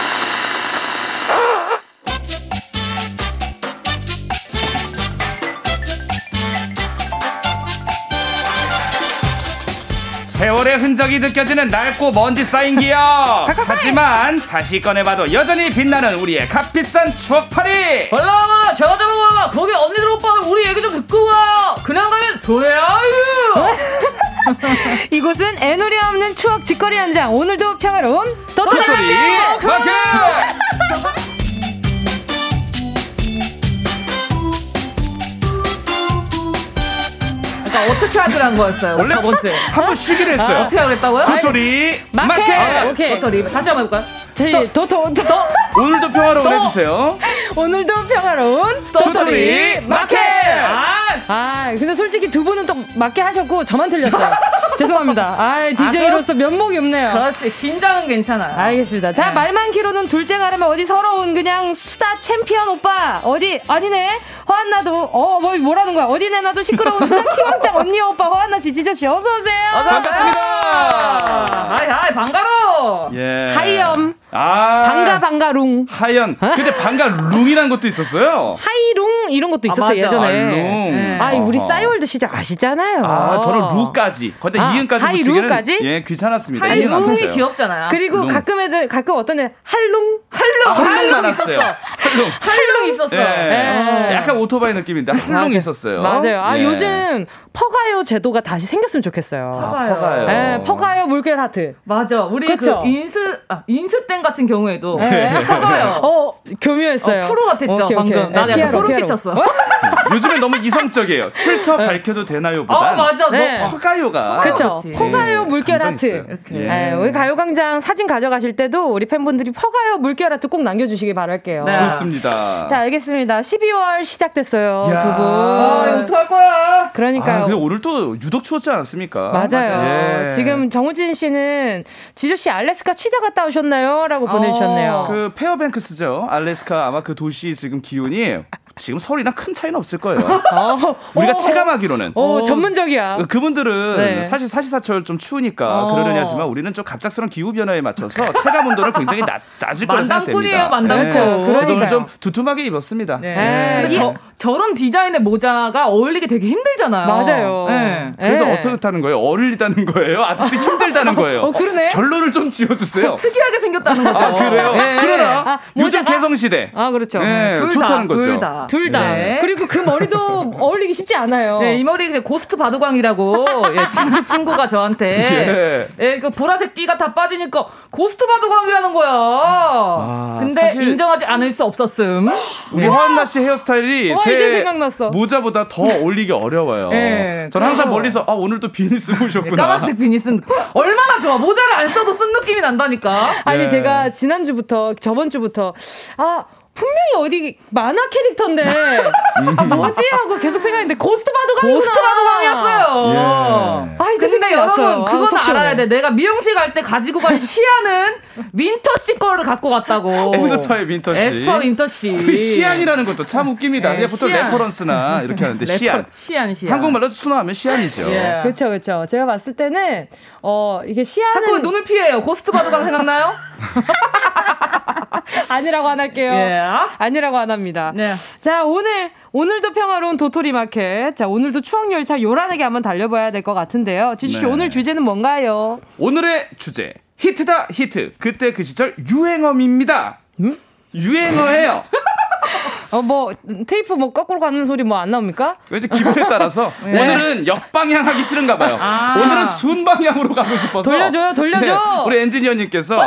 D: 세월의 흔적이 느껴지는 낡고 먼지 쌓인 기억. 하지만 다시 꺼내봐도 여전히 빛나는 우리의 값비싼 추억팔이.
E: 올라와 제가 잡아 올라 거기 언니들 오빠들 우리 얘기 좀 듣고 가 그냥 가면 소래아유.
A: 이곳은 애누리 없는 추억 직거리 현장. 오늘도 평화로운 도토리 마켓
E: 그러니까 어떻게 하더라는 거였어요. 원래 첫 번째.
D: 한 번 쉬기로 했어요.
E: 아, 어떻게 하겠다고요?
D: 도토리
A: 마켓!
D: 마켓.
A: 오케이.
E: 도토리. 다시 한번 해볼까요?
A: 제 도토 도
D: 오늘도 평화로운 해주세요.
A: 오늘도 평화로운
D: 도토리 마켓.
E: 아,
A: 아, 근데 솔직히 두 분은 또 맞게 하셨고 저만 틀렸어요. 죄송합니다. 아, DJ로서 면목이 없네요.
E: 그렇지. 진작은 괜찮아요.
A: 알겠습니다. 자,
E: 네.
A: 말 많기로는 둘째 가라면 어디 서러운 그냥 수다 챔피언 오빠. 어디, 아니네. 허안나도, 어, 뭐, 뭐라는 거야. 어디 내놔도 시끄러운 수다 키왕짱 언니 오빠 허안나 지조 씨 어서 오세요.
D: 반갑습니다.
E: hi, hi, 반가워.
D: 예.
A: 하이엄.
D: 아.
A: 반가, 반가 룽.
D: 하연. 근데 반가 룽이란 것도 있었어요.
A: 하이룽 이런 것도 있었어요,
E: 맞아.
A: 예전에.
D: 아, 룽.
A: 네. 아이, 우리. 싸이월드 시작 아시잖아요.
D: 아, 저는 루까지. 거기다
A: 아,
D: 이응까지
A: 하이 루까지?
D: 예, 귀찮았습니다.
E: hi,
D: 붙여요.
E: 귀엽잖아요.
A: 그리고
D: 룽.
A: 가끔 애들, 가끔 어떤 애, 할룽?
E: 할룽,
D: 아, 할룽.
E: 있었어.
D: 할룽.
E: 할룽 있었어.
D: 예.
A: 예.
D: 약간 오토바이 느낌인데 할룽. 있었어요.
A: 맞아요. 아,
D: 예.
A: 요즘 퍼가요 제도가 다시 생겼으면 좋겠어요.
D: 아, 퍼가요.
A: 예, 퍼가요 물결 하트.
E: 맞아. 우리
A: 그쵸?
E: 그 인스, 아, 인스땡 같은 경우에도.
A: 네.
E: 퍼가요.
A: 어, 교묘했어요.
E: 어, 프로 같았죠,
A: 오케이, 오케이.
E: 방금.
A: 예,
E: 약간 소름. 끼쳤어.
D: 요즘에 너무 이성적이에요. 출처 밝혀도 되나요?
E: 어,
D: 보단
E: 맞아.
A: 네.
E: 너
D: 퍼가요가
A: 그쵸.
E: 그렇지.
A: 퍼가요
D: 예,
A: 물결.
E: 이렇게.
D: 예.
A: 예, 우리 가요광장 사진 가져가실 때도 우리 팬분들이 퍼가요 물결 하트 꼭 남겨주시길 바랄게요.
E: 네.
D: 좋습니다.
A: 자, 알겠습니다. 12월 시작됐어요.
D: 야.
A: 두 분.
E: 아, 이거 어떡할 거야?
A: 그러니까요.
D: 아, 근데 오늘 또 유독 추웠지 않았습니까?
A: 맞아요.
D: 예.
A: 지금 정우진 씨는 지조 씨 알래스카 취재 갔다 오셨나요? 라고 보내주셨네요.
D: 그 페어뱅크스죠. 알래스카 아마 그 도시 지금 기온이 지금 서울이랑 큰 차이는 없을 거예요.
A: 어,
D: 우리가
A: 어,
D: 체감하기로는.
A: 어, 전문적이야.
D: 그분들은
A: 네.
D: 사실 사시사철 좀 추우니까
A: 어.
D: 그러려니 하지만 우리는 좀 갑작스러운 기후 변화에 맞춰서 체감 온도를 굉장히 낮, 낮을 거라
E: 만담꾼이에요,
D: 생각됩니다.
E: 만담꾼.
D: 네. 그래서
A: 그러니까요.
D: 오늘 좀 두툼하게 입었습니다.
E: 네.
A: 네.
E: 근데 저, 저런 디자인의 모자가 어울리기 되게 힘들잖아요.
A: 맞아요.
E: 네.
D: 그래서
A: 네.
D: 어떻다는 거예요? 어울리다는 거예요? 아직도 힘들다는 거예요?
A: 어, 그러네.
D: 결론을 좀 지어주세요.
E: 특이하게 생겼다는 거죠.
D: 아, 그래요?
E: 네.
D: 그러나
A: 아,
D: 요즘
A: 모자가?
D: 개성 시대.
A: 아, 그렇죠.
D: 네,
E: 둘
D: 좋다는
E: 다,
D: 거죠.
E: 둘 다.
A: 둘 다.
E: 네.
A: 그리고 그 머리도 어울리기 쉽지 않아요.
E: 네, 이 머리 이제 고스트 바둑왕이라고 예, 친한 친구가 저한테
D: 예.
E: 예, 그 보라색 끼가 다 빠지니까 고스트 바둑왕이라는 거야. 근데
D: 사실-
E: 인정하지 않을 수 없었음.
D: 우리 허안나 씨 헤어스타일이
A: 와,
D: 제
A: 이제 생각났어.
D: 모자보다 더 어울리기 어려워요.
E: 네,
D: 저는 항상
E: 그래서-
D: 멀리서 아 오늘도 비니 쓰고 오셨구나.
E: 까만색 비니 쓴 얼마나 좋아. 모자를 안 써도 쓴 느낌이 난다니까.
A: 아니
D: 예.
A: 제가 지난주부터 저번 주부터 아 분명히 어디 만화 캐릭터인데 아, 뭐지 하고 계속 생각했는데 고스트 바둑왕이구나.
E: 고스트 바둑왕이었어요.
D: 예.
A: 아 이제
E: 근데. 여러분
A: 아,
E: 그건
A: 속 시원해.
E: 알아야 돼. 내가 미용실 갈 때 가지고 간 시안은 윈터 씨 거를 갖고 갔다고.
D: 에스파의 윈터 씨.
E: 에스파 윈터 씨.
D: 그 시안이라는 것도 참 웃깁니다.
E: 네,
D: 그냥 보통
E: 시안.
D: reference나 이렇게 하는데
E: 래퍼,
D: 시안.
E: 시안 시안.
D: 한국말로 순화하면 시안이죠.
E: 예.
A: 그렇죠, 그렇죠. 제가 봤을 때는 어 이게 시야는
E: 자꾸 눈을 피해요. 고스트 바둑왕 생각나요?
A: 아니라고 안 할게요.
E: 예.
A: 아니라고 안 합니다.
E: 네.
A: 자 오늘 오늘도 평화로운 도토리 마켓. 자 오늘도 추억 열차 요란하게 한번 달려봐야 될 것 같은데요. 지수 씨
D: 네.
A: 오늘 주제는 뭔가요?
D: 오늘의 주제 히트다 히트. 그때 그 시절 유행어입니다.
A: 음?
D: 유행어예요.
A: 어 뭐 테이프 뭐 거꾸로 가는 소리 뭐 안 나옵니까?
D: 이제 기분에 따라서
A: 네.
D: 오늘은 역방향 하기 싫은가 봐요.
E: 아.
D: 오늘은 순방향으로 가고 싶어서
A: 돌려줘요, 돌려줘.
D: 네, 우리 엔지니어님께서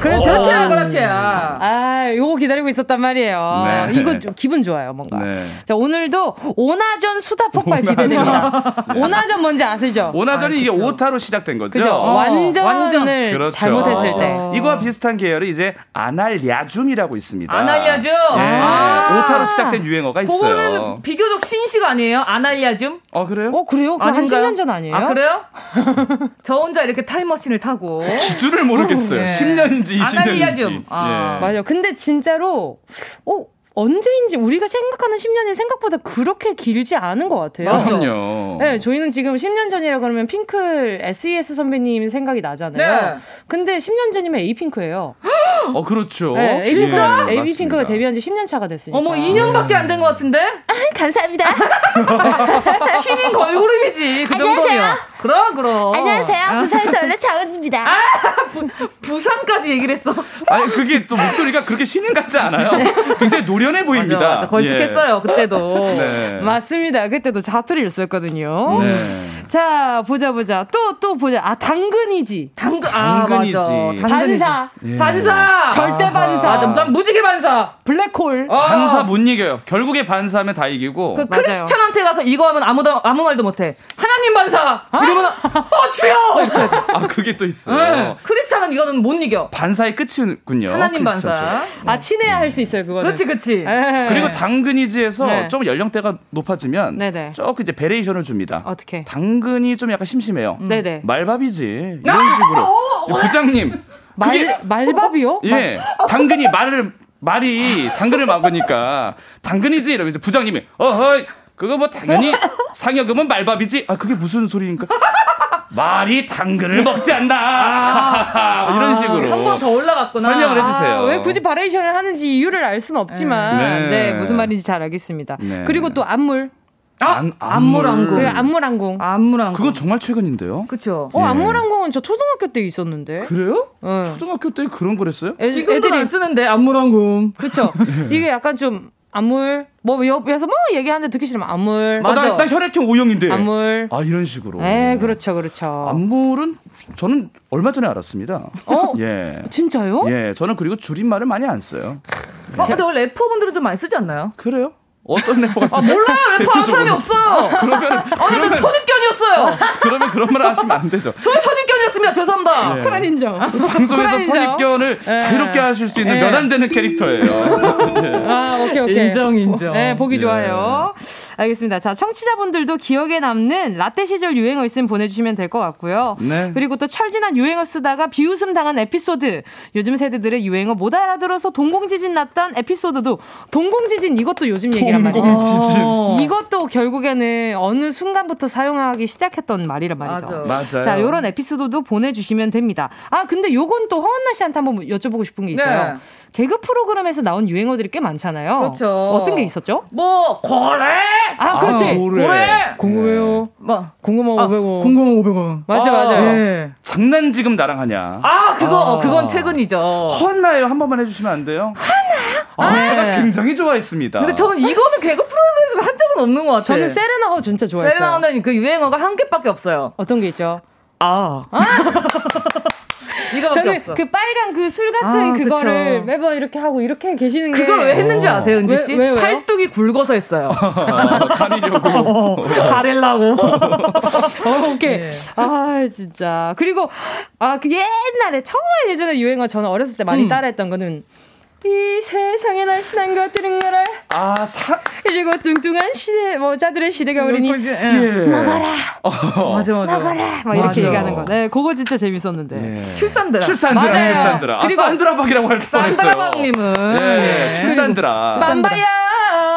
A: 그래
E: 그렇지,
A: 저렇게
E: 그렇지.
A: 아, 요거 기다리고 있었단 말이에요.
D: 네.
A: 이거 좀 기분 좋아요, 뭔가.
D: 네.
A: 자, 오늘도 오나전 수다 폭발 기대됩니다. 오나전 뭔지 아시죠?
D: 오나전이 이게 오타로 시작된 거죠.
A: 그죠?
E: 어,
A: 완전을
E: 완전.
D: 그렇죠.
A: 잘못했을 때.
E: 어.
D: 이거와 비슷한 계열이 이제 아날야줌이라고 있습니다.
E: 아날리아줌.
D: 네,
E: 아.
D: 오타로 시작된 유행어가 있어요.
E: 그거는 비교적 신식 아니에요? 아날리아줌?
D: 어 그래요?
A: 어, 그래요? 한
E: 아닌가요?
A: 10년 전 아니에요?
E: 아, 그래요? 저 혼자 이렇게 타임머신을 타고.
D: 기준을 모르겠어요.
E: 예.
D: 10년인지 20년인지.
E: 아날리아줌. 아.
A: 맞아요. 근데 진짜로, 어, 언제인지 우리가 생각하는 10년이 생각보다 그렇게 길지 않은 것 같아요.
E: 맞아.
D: 그럼요.
A: 네, 저희는 지금 10년 전이라 그러면 핑클 SES 선배님 생각이 나잖아요.
E: 네.
A: 근데 10년 전이면 에이핑크예요.
D: 어 그렇죠.
A: 네,
D: 예,
A: 에이핑크가, 데뷔한 지 10년 차가 됐으니까.
E: 어머, 2년밖에 안 된 것 같은데?
A: 감사합니다.
E: 신인 걸그룹이지, 그 정도면. 그럼 그럼.
A: 안녕하세요. 아. 부산에서 원래 장은지입니다. 아,
E: 부, 산까지 얘기를 했어.
D: 아니 그게 또 목소리가 그렇게 신인 같지 않아요? 굉장히 노련해 보입니다. 맞아,
E: 맞아. 걸쭉했어요 예. 그때도.
A: 네. 맞습니다. 그때도 자투리를 썼거든요. 네. 자 보자 보자 또 또 보자. 아 당근이지.
E: 당근 아 당근이지.
A: 맞아. 반사.
E: 예. 반사.
A: 절대 반사.
E: 맞아. 난 무지개 반사.
A: 블랙홀.
D: 어. 반사 못 이겨요. 결국에 반사하면 다 이기고.
E: 그 크리스찬한테 가서 이거 하면 아무도 아무 말도 못해. 하나님 반사. 아? 이러면 어 주여.
D: 아 그게 또 있어요. 네.
E: 크리스찬은 이거는 못 이겨.
D: 반사의 끝이군요.
E: 하나님 반사.
A: 아 친해야 할 수 있어요 그거는.
E: 그렇지 그렇지.
D: 네. 그리고 당근이지에서 네. 좀 연령대가 높아지면 네네. 조금 이제 variation을 줍니다.
A: 어떻게?
D: 당근이 좀 약간 심심해요.
A: 음. 네네.
D: 말밥이지 이런 아! 식으로. 어, 부장님.
A: 말 말밥이요?
D: 예. 당근이 말을 말이 당근을 막으니까 당근이지 이러면서 부장님이 어허이 그거 뭐 당연히 상여금은 말밥이지. 아 그게 무슨 소리인가? 말이 당근을 먹지 않나. 아, 이런 식으로.
E: 한 번 더 올라갔구나.
D: 설명을 해주세요. 아,
A: 왜 굳이 바레이션을 하는지 이유를 알 수는 없지만, 네, 네 무슨 말인지 잘 알겠습니다. 네. 그리고 또 안물.
E: 아, 안, 안물항궁.
A: 그 안물항궁.
E: 안물항궁.
D: 그건 정말 최근인데요.
E: 그렇죠.
A: 어, 예. 안물항궁은 저 초등학교 때 있었는데.
D: 그래요? 네. 초등학교 때 그런 거랬어요?
E: 애, 지금도 애들이 안 쓰는데 안물항궁.
A: 그렇죠. 이게 약간 좀 안물 뭐 옆에서 뭐 얘기하는데 듣기 싫으면 안물
D: 맞아. 어, 나, 나 혈액형 O형인데.
A: 안물
D: 아 이런 식으로.
A: 네 그렇죠 그렇죠.
D: 안물은 저는 얼마 전에 알았습니다.
A: 어? 예. 진짜요?
D: 예 저는 그리고 줄임말을 많이 안 써요.
E: 아 근데 원래 래퍼분들은 좀 많이 쓰지 않나요?
D: 그래요? 어떤 래퍼가 쓰세요?
E: 아, 몰라요. 래퍼 하는 사람이 없어요.
D: 그러면
E: 아니, 그러면, 선입견이었어요.
D: 그러면 그런 말 하시면 안 되죠.
E: 저 선입견이었습니다. 죄송합니다.
A: 네. 쿨한 인정.
D: 방송에서 선입견을 네. 자유롭게 하실 수 있는 네. 몇안 되는 캐릭터예요.
A: 네. 아, 오케이, 오케이.
E: 인정, 인정.
A: 네, 보기 좋아요. 알겠습니다. 자, 청취자분들도 기억에 남는 라떼 시절 유행어 있으면 보내주시면 될 것 같고요. 네. 그리고 또 철진한 유행어 쓰다가 비웃음 당한 에피소드. 요즘 세대들의 유행어 못 알아들어서 동공지진 났던 에피소드도 동공지진 이것도 요즘 얘기란 말이죠.
D: 동공지진.
A: 어. 이것도 결국에는 어느 순간부터 사용하기 시작했던 말이란 말이죠.
D: 맞아.
A: 자, 요런 에피소드도 보내주시면 됩니다. 아, 근데 요건 또 허은나 씨한테 한번 여쭤보고 싶은 게 있어요. 네. 개그 프로그램에서 나온 유행어들이 꽤 많잖아요.
E: 그렇죠.
A: 어떤 게 있었죠?
E: 뭐 고래.
A: 아, 그렇지. 아,
E: 고래. 고래.
A: 궁금해요. 뭐
E: 궁금한
A: 아,
E: 500원.
D: 궁금한 500원.
A: 맞아 아, 맞아. 네.
D: 장난 지금 나랑 하냐.
E: 아, 그거 아. 그건 최근이죠.
D: 허나요 한 번만 해 주시면 안 돼요?
A: 하나?
D: 아, 네. 제가 굉장히 좋아했습니다.
E: 근데 저는 이거는 개그 프로그램에서 한 적은 없는 것 같아요.
A: 저는 세레나가 진짜 좋아했어요.
E: 세레나는 그 유행어가 한 개밖에 없어요.
A: 어떤 게 있죠?
E: 아.
A: 저는
E: 없어.
A: 그 빨간 그 술 같은 아, 그거를 그쵸. 매번 이렇게 하고 이렇게 계시는
E: 게 그걸 왜 했는지 아세요, 은지 씨? 왜, 왜, 팔뚝이 굵어서 했어요.
D: 가리려고.
E: 어, 가릴라고.
A: 어, 오케이. 네. 아, 진짜. 그리고 아, 그 옛날에 정말 예전에 유행어 저는 어렸을 때 많이 음. 따라했던 거는 이 세상에 날씬한 것들은 알아.
D: 아, 사.
A: 그리고 뚱뚱한 시대, 뭐, 자들의 시대가 오르니.
D: 예.
A: 먹어라.
E: 어. 맞아, 맞아.
A: 먹어라. 막 이렇게 맞아. 얘기하는 거. 네, 그거 진짜 재밌었는데.
E: 예. 출산드라.
D: 출산드라, 맞아요. 출산드라. 아, 그리고 산드라박이라고 할 뻔했어요.
E: 산드라박님은.
D: 예, 예. 출산드라.
A: 맘바야.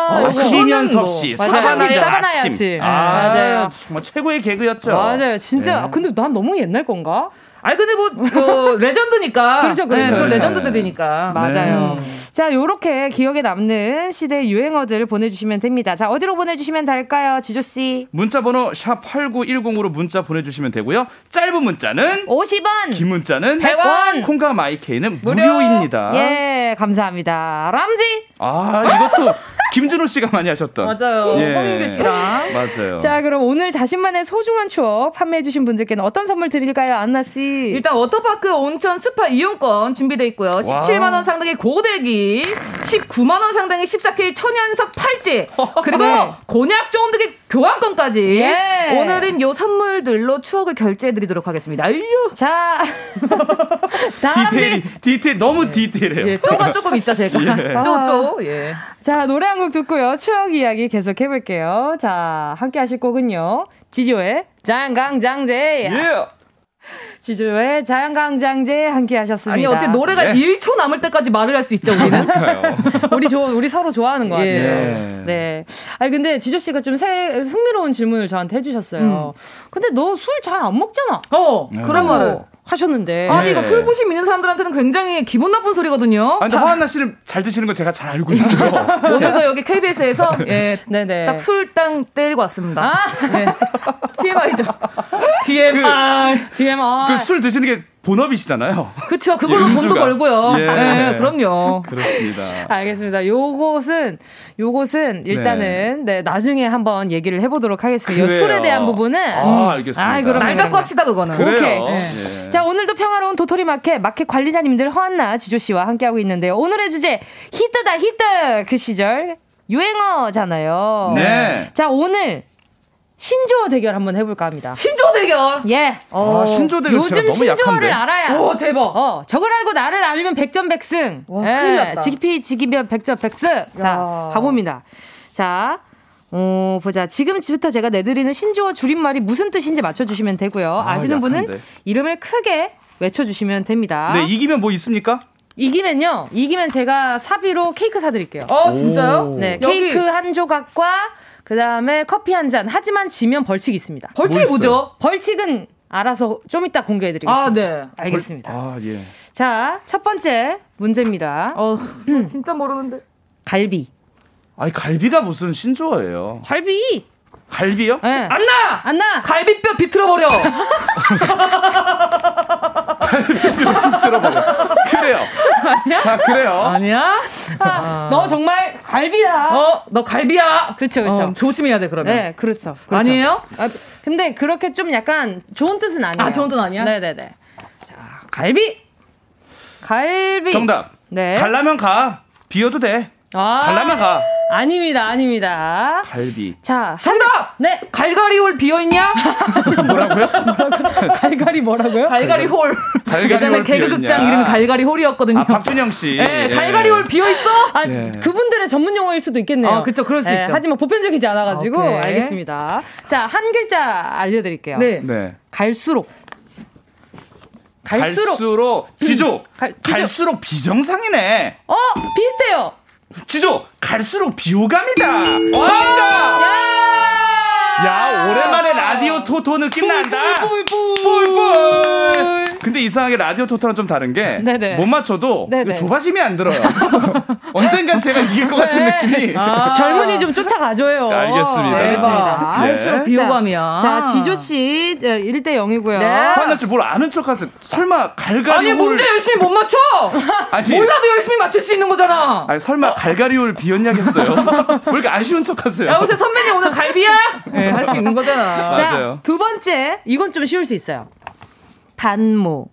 D: 아, 심연섭 씨, 사바나의 아침. 아침.
A: 아, 맞아요.
D: 정말 최고의 개그였죠.
A: 맞아요. 진짜. 네. 근데 난 너무 옛날 건가?
E: 아니 근데 뭐, 뭐 레전드니까
A: 그렇죠 그렇죠, 네,
E: 그렇죠. 레전드들이니까
A: 맞아요. 네. 자 요렇게 기억에 남는 시대 유행어들 보내주시면 됩니다. 자 어디로 보내주시면 될까요, 지조 씨?
D: 문자번호 샵 #8910으로 문자 보내주시면 되고요. 짧은 문자는
A: 50원,
D: 긴 문자는
A: 100원,
D: 콩과 마이케이는 무료입니다.
A: 예, 감사합니다. 람지.
D: 아 이것도 김준호 씨가 많이 하셨던.
E: 맞아요. 예. 홍인규 씨랑.
D: 맞아요.
A: 자, 그럼 오늘 자신만의 소중한 추억 판매해주신 분들께는 어떤 선물 드릴까요, 안나 씨?
E: 일단 워터파크 온천 스파 이용권 준비돼 있고요. 17만 원 상당의 고데기, 19만 원 상당의 14K 천연석 팔찌, 그리고 네. 곤약 쫀득이 교환권까지. 예. 오늘은 요 선물들로 추억을 결제해드리도록 하겠습니다. 아유.
A: 자,
D: 디테일이 디테일 너무 디테일해요.
E: 예, 조금 조금 있자 제가. 예. 쪼쪼. 예.
A: 자, 노래 한 곡 듣고요. 추억 이야기 계속 해볼게요. 자, 함께 하실 곡은요. 지조의 장강장제.
D: 예.
A: 지조의 자연강장제 함께 하셨습니다.
E: 아니 어떻게 노래가 예. 1초 남을 때까지 말을 할 수 있죠 우리는?
A: 우리 좋 우리 서로 좋아하는 것 같아요. 예. 네. 아니 근데 지조 씨가 좀 새, 흥미로운 질문을 저한테 해주셨어요. 음. 근데 너 술 잘 안 먹잖아.
E: 어 네. 그런 말을.
A: 하셨는데.
E: 아니, 이거 술부심 있는 사람들한테는 굉장히 기분 나쁜 소리거든요.
D: 아니, 허한나 씨는 잘 드시는 거 제가 잘 알고 있는데요.
E: 오늘도 여기 KBS에서 예,
A: 네네.
E: 딱 술땅 때리고 왔습니다. 아? 네. TMI죠. TMI.
A: TMI.
D: 그 술 드시는 게 본업이시잖아요.
E: 그쵸. 그걸로
D: 예,
E: 돈도. 벌고요.
D: 예.
E: 네, 그럼요.
D: 그렇습니다.
A: 알겠습니다. 요것은 요것은 일단은 네, 나중에 한번 얘기를 해보도록 하겠습니다. 술에 대한 부분은
D: 아, 알겠습니다.
A: 아이, 그럼요,
E: 날 잡고. 합시다, 그거는.
D: 그래요.
A: 오케이.
D: 예.
A: 자, 오늘도 평화로운 도토리 마켓, 마켓 관리자님들 허안나, 지조 씨와 함께하고 있는데요. 오늘의 주제, 히트다, 히트! 그 시절, 유행어잖아요.
D: 네.
A: 자, 오늘, 신조어 대결 한번 해볼까 합니다.
E: 신조 대결.
A: 예.
D: 아, 신조어 대결
A: 요즘
D: 제가 너무
A: 신조어를
D: 약한데.
A: 알아야.
E: 오, 대박.
A: 어, 저걸 알고 나를 알면 백전백승.
E: 와, 큰일 났다.
A: 지피지기면 백전백승. 자,
E: 야.
A: 가봅니다. 자, 어, 보자. 지금부터 제가 내드리는 신조어 줄임말이 무슨 뜻인지 맞춰주시면 되고요.
D: 아,
A: 아시는 분은
D: 약한데.
A: 이름을 크게 외쳐주시면 됩니다.
D: 네, 이기면 뭐 있습니까?
A: 이기면요. 이기면 제가 사비로 케이크 사드릴게요.
E: 어, 진짜요?
D: 오.
A: 네,
E: 여기-
A: 케이크 한 조각과 그 다음에 커피 한 잔. 하지만 지면 벌칙이 있습니다.
E: 벌칙이
D: 뭐?
E: 뭐죠?
A: 벌칙은 알아서 좀 이따 공개해드리겠습니다.
E: 아, 네.
A: 알겠습니다.
D: 아, 예.
A: 자, 첫 번째 문제입니다.
E: 어, 진짜 모르는데.
A: 갈비.
D: 아니, 갈비가 무슨 신조어예요?
A: 갈비.
D: 갈비요?
A: 네.
E: 안나!
A: 안나.
E: 갈비뼈 비틀어버려!
D: 들어봐요. 그래요. 자, 그래요.
E: 아니야?
A: 아, 너 정말 갈비다.
E: 어, 너 갈비야!
A: 그쵸, 그쵸.
E: 어, 조심해야 돼, 그러면.
A: 네, 그렇죠. 그렇죠.
E: 아니에요?
A: 아, 근데 그렇게 좀 약간 좋은 뜻은 아니에요.
E: 아, 좋은 뜻 아니야?
A: 네네네. 자, 갈비. 갈비.
D: 정답.
A: 네.
D: 갈라면 가. 비워도 돼.
A: 아,
D: 갈라면 가.
A: 아닙니다, 아닙니다.
D: 갈비.
A: 자,
E: 정답!
A: 네.
E: 갈갈이 홀 비어있냐?
D: 뭐라고요?
A: 갈갈이 뭐라고요?
E: 갈갈이 홀.
D: 갈갈이홀
E: 예전에 개그
D: 비어있냐?
E: 극장 이름이 갈갈이 홀이었거든요.
D: 아, 박준형 씨.
E: 네,
D: 예.
E: 갈갈이 홀 비어있어?
A: 아,
D: 예.
A: 그분들의 전문 용어일 수도 있겠네요.
E: 아, 그쵸, 그럴 수 있죠.
A: 하지만 보편적이지 않아가지고
E: 오케이.
A: 알겠습니다. 자, 한 글자 알려드릴게요.
E: 네.
D: 네.
A: 갈수록. 갈수록.
D: 갈수록 지조.
A: 갈- 지조.
D: 갈수록 비정상이네.
A: 어, 비슷해요.
D: 지조. 갈수록 비호감이다. 정답. 야, 오랜만에 라디오 토토 느낌 난다. 뿔뿔. 근데 이상하게 라디오 토토랑 좀 다른 게 못. 맞춰도
A: 네네.
D: 조바심이 안 들어요. 언젠간 제가 이길 것 같은
A: 네.
D: 느낌이.
A: 아, 젊은이 좀 쫓아가줘요.
D: 알겠습니다.
A: 알겠습니다.
D: 예.
E: 갈수록 비호감이야.
A: 자, 지조 씨 1대 0이고요.
E: 네.
D: 하나 씨뭘 아는 척하세요. 설마 갈가리
E: 아니, 문제 열심히 못 맞춰!
D: 아니,
E: 몰라도 열심히 맞출 수 있는 거잖아!
D: 아니 설마 갈가리올 비었냐겠어요. 왜 이렇게 아쉬운 척하세요?
E: 여보세요, 선배님 오늘 갈비야? 네, 할 수 있는 거잖아.
A: 자,
D: 맞아요.
A: 두 번째. 이건 좀 쉬울 수 있어요. 반모.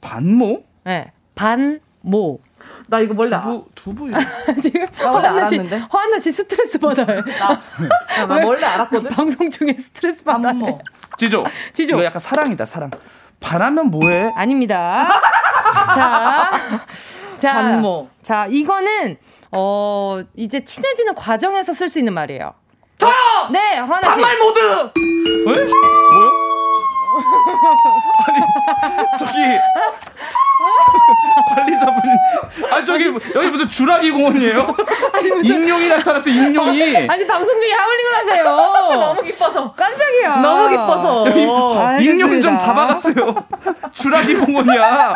D: 반모?
A: 네. 반모.
E: 나 이거 원래
D: 두부 두부.
A: 지금 허한나 씨,
E: 알았는데?
A: 허한나 씨 스트레스 받아요.
E: 아, 나 원래 알았거든?
A: 방송 중에 스트레스 받아요.
E: 반모.
D: 지조.
A: 지조.
D: 이거 약간 사랑이다 사랑. 반하면 뭐해?
A: 아닙니다. 자, 자,
E: 반모.
A: 자, 이거는 어 이제 친해지는 과정에서 쓸 수 있는 말이에요.
E: 저요!
A: 네, 허한나 씨.
E: 반말 모드!
D: 에? 뭐요? 아니 저기 관리자분 아 저기 여기 무슨 주라기 공원이에요? 익룡이 나타났어 익룡이.
A: 아니 방송 중에 하울링을 하세요.
E: 너무 기뻐서.
A: 깜짝이야.
E: 너무 기뻐서.
D: 익룡 좀 잡아갔어요. 주라기 공원이야.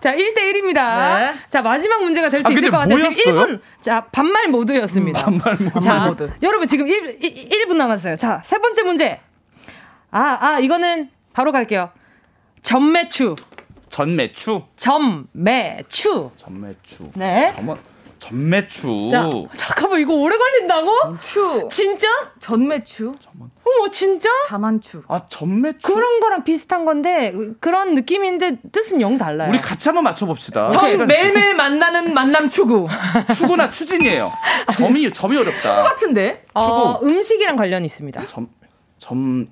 A: 자, 1대 1입니다.
E: 네.
A: 자, 마지막 문제가 될수
D: 아,
A: 있을 것 같아요. 지금
D: 뭐였어요?
A: 1분. 자, 반말 모드였습니다.
D: 반말 모드.
A: 자,
E: 반말 모드.
A: 여러분 지금 1, 1, 분 남았어요. 자, 세 번째 문제. 아, 아, 이거는 바로 갈게요. 전매추.
D: 전매추.
A: 전매추.
D: 전매추.
A: 네.
D: 전매 전매추.
A: 자, 잠깐만 이거 오래 걸린다고?
E: 추.
A: 진짜?
E: 전매추.
A: 어머, 진짜?
E: 자만추.
D: 아 전매추.
A: 그런 거랑 비슷한 건데 그런 느낌인데 뜻은 영 달라요.
D: 우리 같이 한번 맞춰봅시다.
E: 전 매일매일 만나는 만남 추구.
D: 추구나 추진이에요. 점이 점이 어렵다.
E: 똑같은데?
A: 어,
D: 추구.
A: 음식이랑 관련이 있습니다.
D: 점, 점,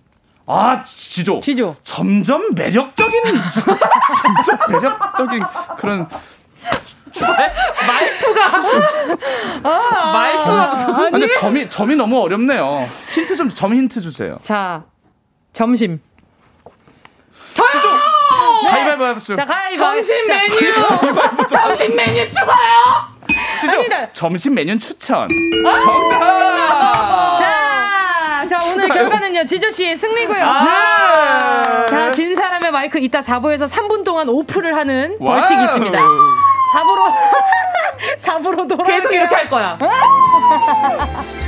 D: 아, 지조.
A: 지조.
D: 점점 매력적인, 점점 매력적인 그런.
E: 말투가. 말투가 무슨.
D: 아, 근데 점이, 점이 너무 어렵네요. 힌트 좀, 점 힌트 주세요.
A: 자, 점심.
D: 지조! 가위바위보 해봤어요.
A: 자, 가위바위보.
E: 점심
A: 자,
E: 메뉴! 점심 메뉴 추가요!
D: 지조!
A: 아니다.
D: 점심 메뉴 추천. 정답!
A: 자, 자, 오늘 결과는요, 지조씨의 승리고요.
D: 예!
A: 자, 진 사람의 마이크 마이크 이따 4부에서 3분 동안 오프를 하는 벌칙이 있습니다. 4부로 4부로 돌아
E: 계속 이렇게 할 거야.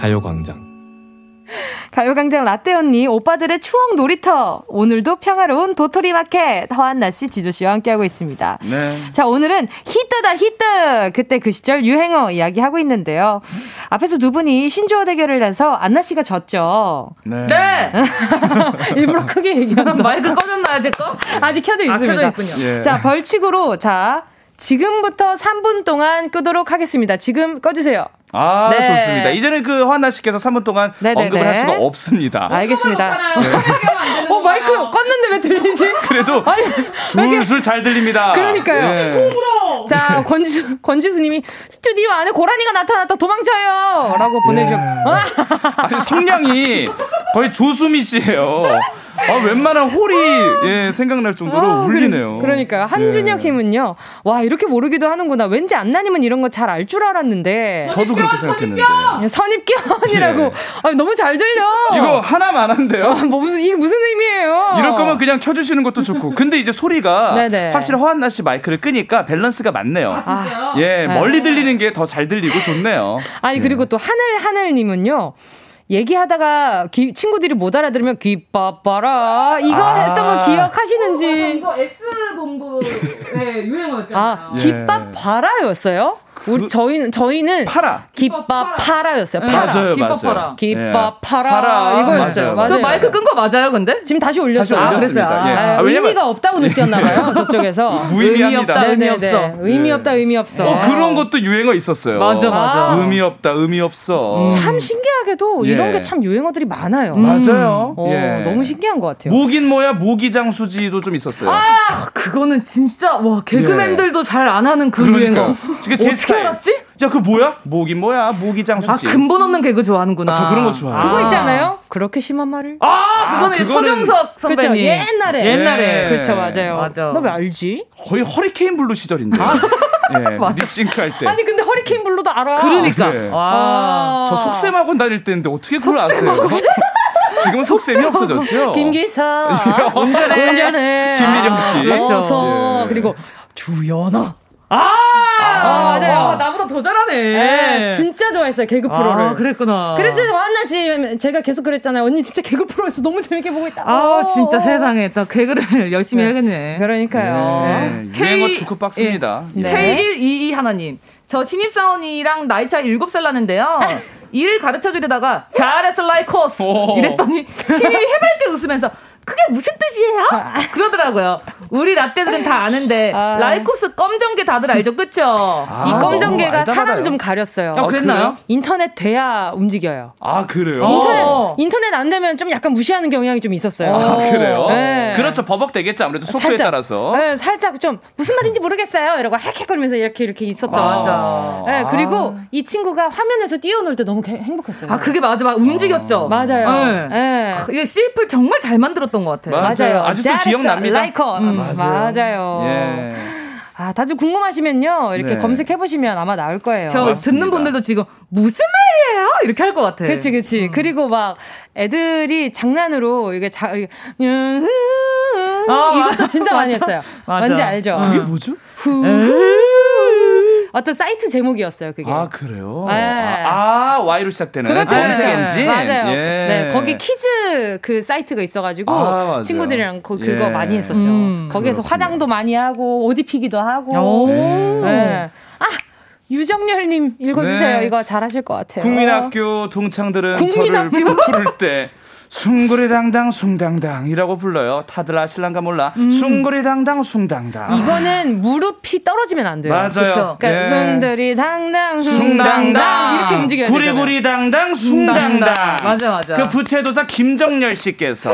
F: 가요광장.
A: 가요광장 라떼 언니, 오빠들의 추억 놀이터. 오늘도 평화로운 도토리 마켓. 허한나 씨, 지조 씨와 함께하고 있습니다. 네. 자, 오늘은 히트다, 히트! 그때 그 시절 유행어 이야기 하고 있는데요. 앞에서 두 분이 신조어 대결을 해서 안나 씨가 졌죠.
E: 네. 네.
A: 일부러 크게 얘기하는
E: 마이크 꺼졌나요, 제 거?
A: 아직 켜져 있습니다.
E: 아, 켜져 있군요.
A: 예. 자, 벌칙으로, 자, 지금부터 3분 동안 끄도록 하겠습니다. 지금 꺼주세요.
D: 아, 네. 좋습니다. 이제는 그 허한나 씨께서 3분 동안 네네네. 언급을 할 수가 없습니다.
A: 알겠습니다. 네. 어, 마이크 껐는데 왜 들리지?
D: 그래도 아니, 술술 잘 들립니다.
A: 그러니까요. 네. 자, 권지수, 권지수 님이 스튜디오 안에 고라니가 나타났다 도망쳐요! 라고 보내주셨고. 네.
D: 아니, 성량이 거의 조수미 씨예요. 아, 웬만한 홀이 예, 생각날 정도로 아, 울리네요.
A: 그러니까 한준혁 님은요. 예. 와 이렇게 모르기도 하는구나. 왠지 안나님은 이런 거 잘 알 줄 알았는데.
D: 저도 그렇게 생각했는데.
A: 선입견이라고. 예. 아, 너무 잘 들려.
D: 이거 하나만 한데요.
A: 아, 뭐 이게 무슨 의미예요?
D: 이럴 거면 그냥 켜 주시는 것도 좋고. 근데 이제 소리가 확실히 허한나 씨 마이크를 끄니까 밸런스가 맞네요.
E: 아,
D: 예, 멀리 들리는 게 더 잘 들리고 좋네요.
A: 아니 그리고 또 하늘 하늘 님은요. 얘기하다가 기, 친구들이 못 알아들으면 귀빠빠라 이거 아~ 했던 거 기억하시는지 어,
E: 이거 S 본부 네, 유행어였잖아요.
A: 아, 기빠빠라였어요? 그, 우리 저희는 저희는
D: 파라
A: 기밥 파라였어요.
D: 파라. 맞아요,
A: 기밥
D: 맞아요.
A: 기밥 파라, 파라 이거였어요.
E: 맞아요. 저 마이크 끈 거 맞아요, 근데
A: 지금 다시 올렸어요.
D: 다시 올렸습니다. 아,
A: 예. 아, 의미가 없다고 느꼈나 봐요. 저쪽에서
D: 무의미합니다.
E: 의미 없다, 의미 없어.
A: 의미 없다, 의미 없어.
D: 어, 그런 것도 유행어 있었어요.
E: 맞아, 맞아.
D: 아. 의미 없다, 의미 없어.
A: 음. 참 신기하게도 예. 이런 게 참 유행어들이 많아요.
D: 음. 맞아요.
A: 어, 예. 너무 신기한 것 같아요.
D: 모긴 뭐야, 모기장수지도 좀 있었어요.
E: 아, 그거는 진짜 와 개그맨들도 예. 잘안 하는 그 그러니까. 유행어. 어떻게. 알았지?
D: 야, 그 뭐야? 모기 뭐야? 모기 장수지.
E: 아, 근본 없는 개그 좋아하는구나.
D: 아, 저 그런 거 좋아해요.
A: 아. 그거 있잖아요. 그렇게 심한 말을.
E: 아, 그거는, 아, 서경석 선배님. 그쵸,
A: 옛날에.
E: 옛날에.
A: 그렇죠, 맞아요.
E: 맞아.
A: 너 왜 알지?
D: 거의 허리케인 블루 시절인데. 아. 예, 립싱크 할 때.
A: 아니 근데 허리케인 블루도 알아.
E: 그러니까.
D: 그래. 아. 저 속셈 학원 다닐 때인데 어떻게 그걸 아세요? 지금 속셈이 없어졌죠?
A: 김기사 운전해. 운전해.
D: 김미령 씨.
A: 그렇죠. 예. 그리고 주연아.
E: 아, 아, 맞아요. 아, 나보다 더 잘하네. 네,
A: 진짜 좋아했어요, 개그 아, 프로를.
E: 아, 그랬구나.
A: 그래서 완나 씨, 제가 계속 그랬잖아요. 언니 진짜 개그 프로에서 너무 재밌게 보고 있다.
E: 아, 진짜 세상에. 또 개그를 열심히 네. 해야겠네.
A: 그러니까요.
D: 네. 유행어 주크 박스입니다.
E: 예. 네. K122 하나님. 저 신입사원이랑 나이 차 7살 나는데요. 일 가르쳐 주려다가 잘했어 라이코스 이랬더니 신입이 해맑게 웃으면서 그게 무슨 뜻이에요? 그러더라고요. 우리 라떼들은 다 아는데 아. 라이코스 검정개 다들 알죠, 그쵸?
A: 아, 이 검정개가 사람 좀 가렸어요.
E: 아, 그랬나요?
A: 인터넷 돼야 움직여요.
D: 아 그래요?
A: 인터넷 어. 인터넷 안 되면 좀 약간 무시하는 경향이 좀 있었어요.
D: 아 그래요? 네. 그렇죠, 버벅대겠죠 아무래도 소프에 살짝, 따라서.
A: 네, 살짝 좀 무슨 말인지 모르겠어요. 이러고 헥헥거리면서 이렇게 이렇게 있었던. 아.
E: 맞아.
A: 네, 그리고 이 친구가 화면에서 뛰어놀 때 너무 행복했어요.
E: 아 그게 맞아, 막 움직였죠.
A: 맞아요. 네.
E: 네. 이게 CF를 정말 잘 만들었던 것 같아요.
D: 맞아요. 아직도 기억납니다.
A: 라이커. 음. 맞아요. 예. 아, 다들 궁금하시면요. 이렇게 네. 검색해 보시면 아마 나올 거예요.
E: 저 맞습니다. 듣는 분들도 지금 무슨 말이에요? 이렇게 할 것 같아.
A: 그렇지, 그렇지. 음. 그리고 막 애들이 장난으로 이게 자, 아, 이것도 진짜 많이 했어요. 맞아. 뭔지 알죠?
D: 그게 뭐죠?
A: 어떤 사이트 제목이었어요, 그게.
D: 아, 그래요? 네. 아, 아, Y로 시작되는.
A: 그렇죠.
D: 검색 엔진.
A: 맞아요. 예. 네, 거기 퀴즈 그 사이트가 있어가지고 아, 친구들이랑 그, 그거 예. 많이 했었죠. 음, 거기에서 그렇군요. 화장도 많이 하고 옷 입히기도 하고.
E: 오. 네.
A: 아, 유정열님 읽어주세요.
D: 네.
A: 이거 잘하실 것 같아요.
D: 국민학교 동창들은
A: 국민학교?
D: 저를 부를 때 숭구리당당 숭당당이라고 불러요. 다들 아실란가 몰라.
A: 음.
D: 숭구리당당 숭당당.
A: 이거는 무릎이 떨어지면 안 돼요.
D: 맞아요.
A: 그쵸? 그러니까
D: 예.
A: 손들이 당당
D: 숭당당
A: 숭당당 이렇게 움직여야 돼요.
D: 구리구리당당 숭당당.
E: 맞아, 맞아.
D: 그 부채도사 김정렬 씨께서.